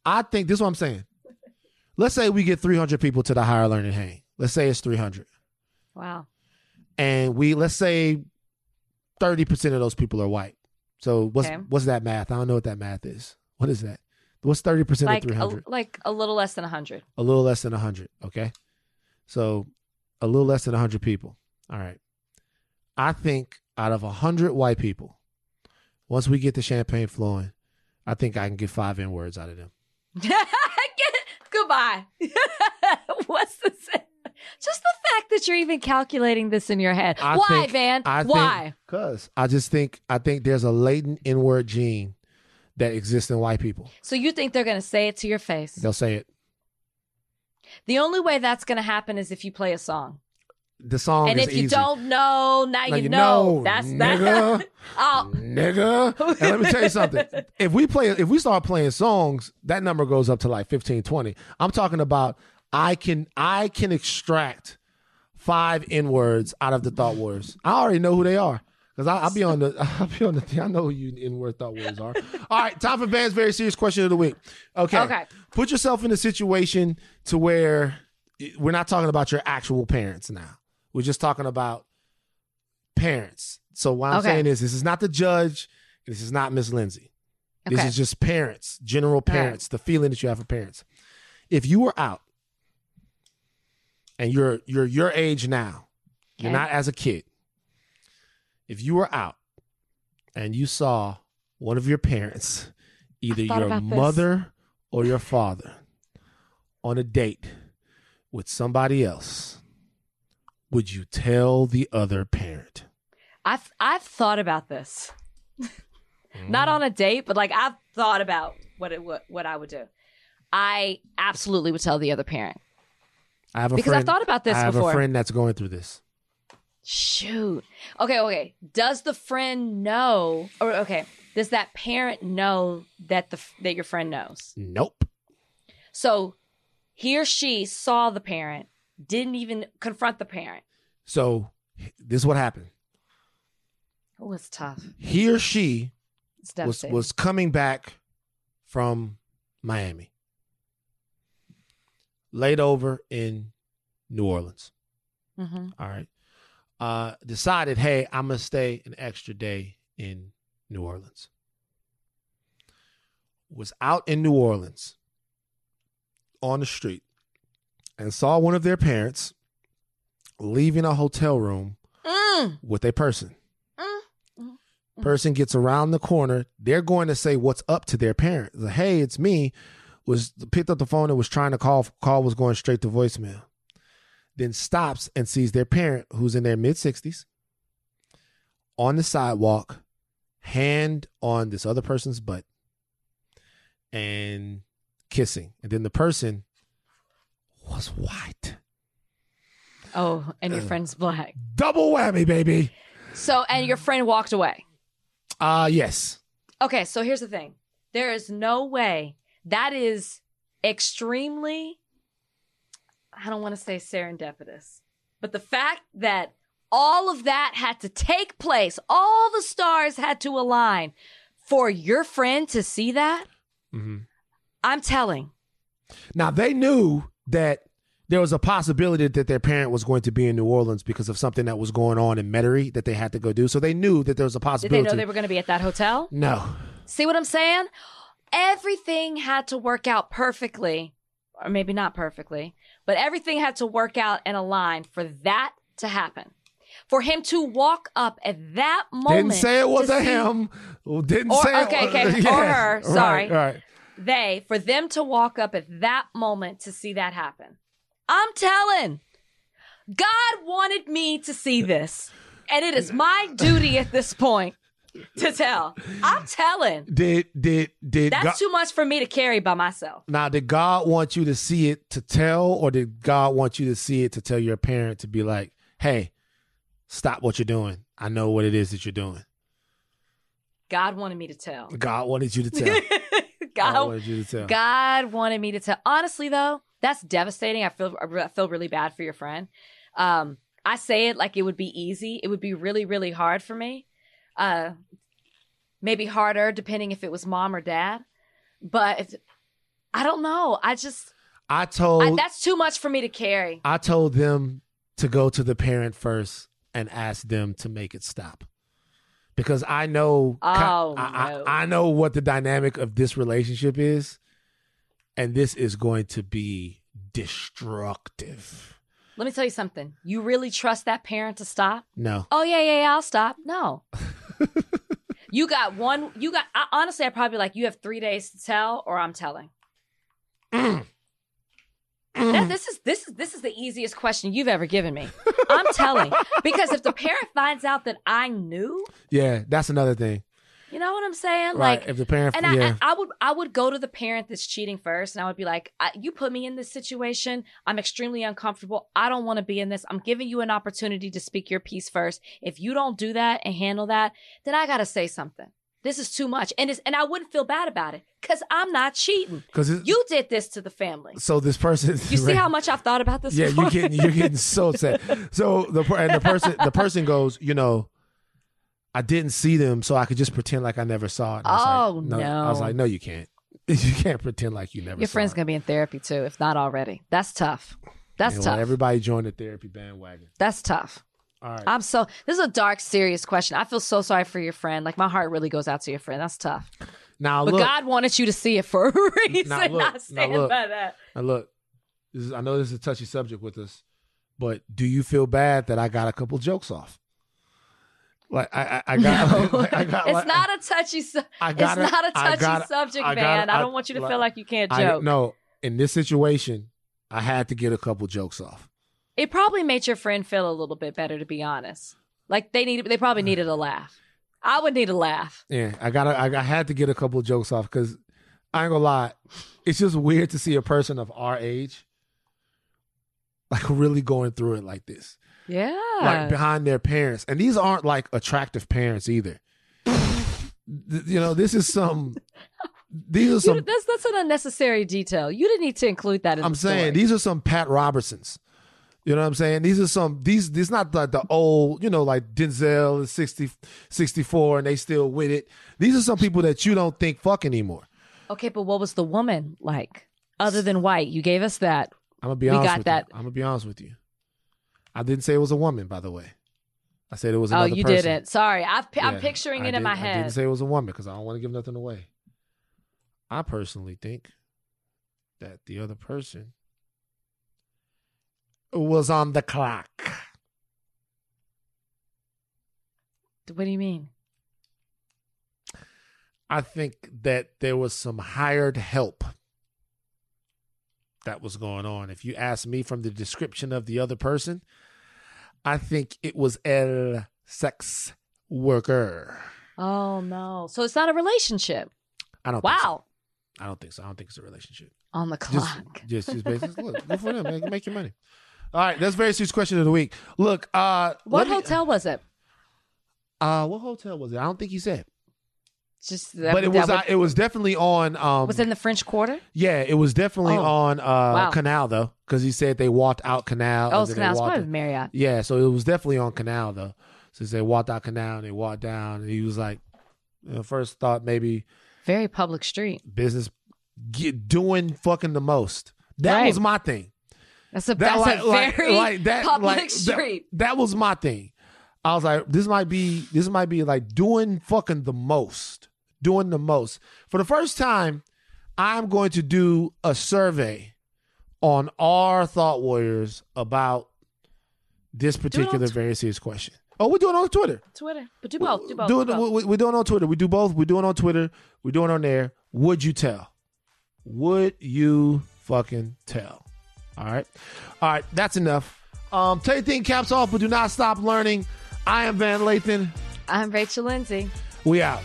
I think this is what I'm saying. Let's say we get 300 people to the higher learning hang. Let's say it's 300, Wow. and we let's say 30 percent of those people are white. So what's Okay. what's that math? I don't know what that math is. What is that? What's 30 percent of Like a, 300? like a little less than hundred. a little less than 100 okay so a little less than 100 people all right i think out of 100 white people once we get the champagne flowing i think i can get five n words out of them Goodbye. What's this? Just the fact that you're even calculating this in your head. I Why, think- Van? I Why? because i just think i think there's a latent n-word gene that exists in white people so you think they're going to say it to your face? they'll say it The only way that's going to happen is if you play a song. the song and if you easy. don't know, now, Now you, you know. know, That's nigga. that. oh, nigga. And let me tell you something. If we play, if we start playing songs, that number goes up to like 15, 20. I'm talking about I can, I can extract five N words out of the thought words. I already know who they are. Cause I, I'll be on the, I'll be on the thing. I know who you N word thought words are. All right, time for Van's very serious question of the week. Okay, Okay. Put yourself in a situation to where we're not talking about your actual parents now. We're just talking about parents. So what I'm Okay. saying is, this is not the judge. This is not Miss Lindsay. This Okay. is just parents, general right. parents, the feeling that you have for parents. If you were out and you're you're your age now, you're not as a kid. If you were out and you saw one of your parents, either your about this. mother or your father, on a date with somebody else, would you tell the other parent? I've I've thought about this. Not mm. on a date, but like I've thought about what it what, what I would do. I absolutely would tell the other parent. I have a Because I've thought about this I have before. a friend that's going through this. Shoot. Okay, okay. Does the friend know or okay, does that parent know that the that your friend knows? Nope. So he or she saw the parent, didn't even confront the parent. So this is what happened. Oh, it's tough. He or she was was coming back from Miami, laid over in New Orleans. hmm All right. Uh, decided, hey, I'm gonna stay an extra day in New Orleans. Was out in New Orleans on the street and saw one of their parents leaving a hotel room Mm. with a person. Mm. Person gets around the corner. They're going to say what's up to their parent. Like, hey, it's me. Was picked up the phone and was trying to call. Call was going straight to voicemail. Then stops and sees their parent, who's in their mid sixties, on the sidewalk, hand on this other person's butt, and kissing. And then the person was white. Oh, and your friend's black. Double whammy, baby. So, and your friend walked away. Uh yes. Okay, so here's the thing. There is no way that is extremely I don't want to say serendipitous. But the fact that all of that had to take place, all the stars had to align for your friend to see that, hmm I'm telling. Now they knew that there was a possibility that their parent was going to be in New Orleans because of something that was going on in Metairie that they had to go do. So they knew that there was a possibility. Did they know they were going to be at that hotel? no. See what I'm saying? Everything had to work out perfectly, or maybe not perfectly, but everything had to work out and align for that to happen. For him to walk up at that moment. Didn't say it was a see- him. Didn't Or- say it okay, was- okay, or Yeah. her, Right, sorry. Right. They, for them to walk up at that moment to see that happen. I'm telling. God wanted me to see this. And it is my duty at this point to tell. I'm telling. Did did did That's God, too much for me to carry by myself. now did God want you to see it to tell, or did God want you to see it to tell your parent to be like, "Hey, stop what you're doing. I know what it is that you're doing." God wanted me to tell. God wanted you to tell. God God, wanted you to tell. God wanted me to tell. Honestly, though, that's devastating. I feel I feel really bad for your friend. Um, I say it like it would be easy. It would be really, really hard for me. Uh, maybe harder depending if it was mom or dad. But I don't know. I just I told I, that's too much for me to carry. I told them to go to the parent first and ask them to make it stop. Because I know Oh, I, no. I, I know what the dynamic of this relationship is, and this is going to be destructive. Let me tell you something. You really trust that parent to stop? No. Oh yeah, yeah, yeah. I'll stop. No. you got one. You got. I, honestly, I probably like you have three days to tell, or I'm telling. Mm. That, this is this is this is the easiest question you've ever given me. I'm telling because if the parent finds out that I knew, Yeah, that's another thing. You know what I'm saying? Right. Like, if the parent and I, yeah. I, I would I would go to the parent that's cheating first, and I would be like, I, "You put me in this situation. I'm extremely uncomfortable. I don't want to be in this. I'm giving you an opportunity to speak your piece first. If you don't do that and handle that, then I gotta say something. This is too much, and it's and I wouldn't feel bad about it because I'm not cheating. Cuz You did this to the family. so this person You see how much I've thought about this? Yeah, before? you're getting you're getting so upset. So the and the person the person goes, you know, I didn't see them, so I could just pretend like I never saw it. And I was Oh, like, I was no. like, no, you can't. You can't pretend like you never. Your friend's it. gonna be in therapy too, if not already. That's tough. That's what? tough. Everybody join the therapy bandwagon. That's tough. All right. I'm so this is a dark, serious question. I feel so sorry for your friend. Like my heart really goes out to your friend. That's tough. now But look. God wanted you to see it for a reason. Now look, not now stand look. by that. now look. This is, I know this is a touchy subject with us, but do you feel bad that I got a couple jokes off? Like I, I, I got. No. like, I got it's like- not a touchy. Su- I it's gotta- not a touchy gotta- subject, I man. gotta- I I- don't want you to feel like you can't I joke. no. In this situation, I had to get a couple jokes off. It probably made your friend feel a little bit better, to be honest. Like they needed, they probably needed a laugh. I would need a laugh. Yeah, I got. I, I had to get a couple jokes off because I ain't gonna lie, it's just weird to see a person of our age like really going through it like this, Yeah. like behind their parents, and these aren't like attractive parents either. You know, this is some. These are You- some. that's that's an unnecessary detail. You didn't need to include that in I'm the saying story. these are some Pat Robertsons. You know what I'm saying? These are some these these not like the old, you know, like Denzel is 60, 64 and they still with it. These are some people that you don't think fuck anymore. Okay, but what was the woman like? Other than white, you gave us that. I'm gonna be We honest got with that. you. I'm gonna be honest with you. I didn't say it was a woman, by the way. I said it was Oh, another you person. didn't. Sorry, I've, I'm Yeah, picturing I it in my didn't- I didn't say it was a woman because I don't want to give nothing away. I personally think that the other person was on the clock. what do you mean? I think that there was some hired help that was going on. If you ask me from the description of the other person, I think it was el sex worker. Oh no! So it's not a relationship. I don't. Think so. Wow. I don't think so. I don't think it's a relationship. On the Just, clock. just, just basically, look, good for them. Make, make your money. All right, that's very serious question of the week. Look, uh, what let me- hotel was it? uh, what hotel was it? I don't think he said, Just but it was. uh, it was definitely on. Um, was it in the French Quarter? Yeah, it was definitely Oh. on uh, Wow. Canal though, because he said they walked out Canal. Oh, and it's then Canal. It's walked- probably Marriott. Yeah, so it was definitely on Canal though. Since they walked out Canal and they walked down, and he was like, you know, first thought maybe Very public street. business get doing fucking the most. That Right. was my thing. That's a That that's like, a very like that public like, that- street. That, was my thing. I was like, this might be this might be like doing fucking the most. Doing the most. For the first time, I'm going to do a survey on our thought warriors about this particular tw- very serious question. Oh, we're doing it on Twitter. Twitter, but do both. Do both. Do do it- both. we- We're doing it on Twitter. We do both. We're doing it on Twitter. We're doing it on there. Would you tell? Would you fucking tell? All right. All right. That's enough. Um, tell your thing caps off, but do not stop learning. I am Van Lathan. I'm Rachel Lindsay. We out.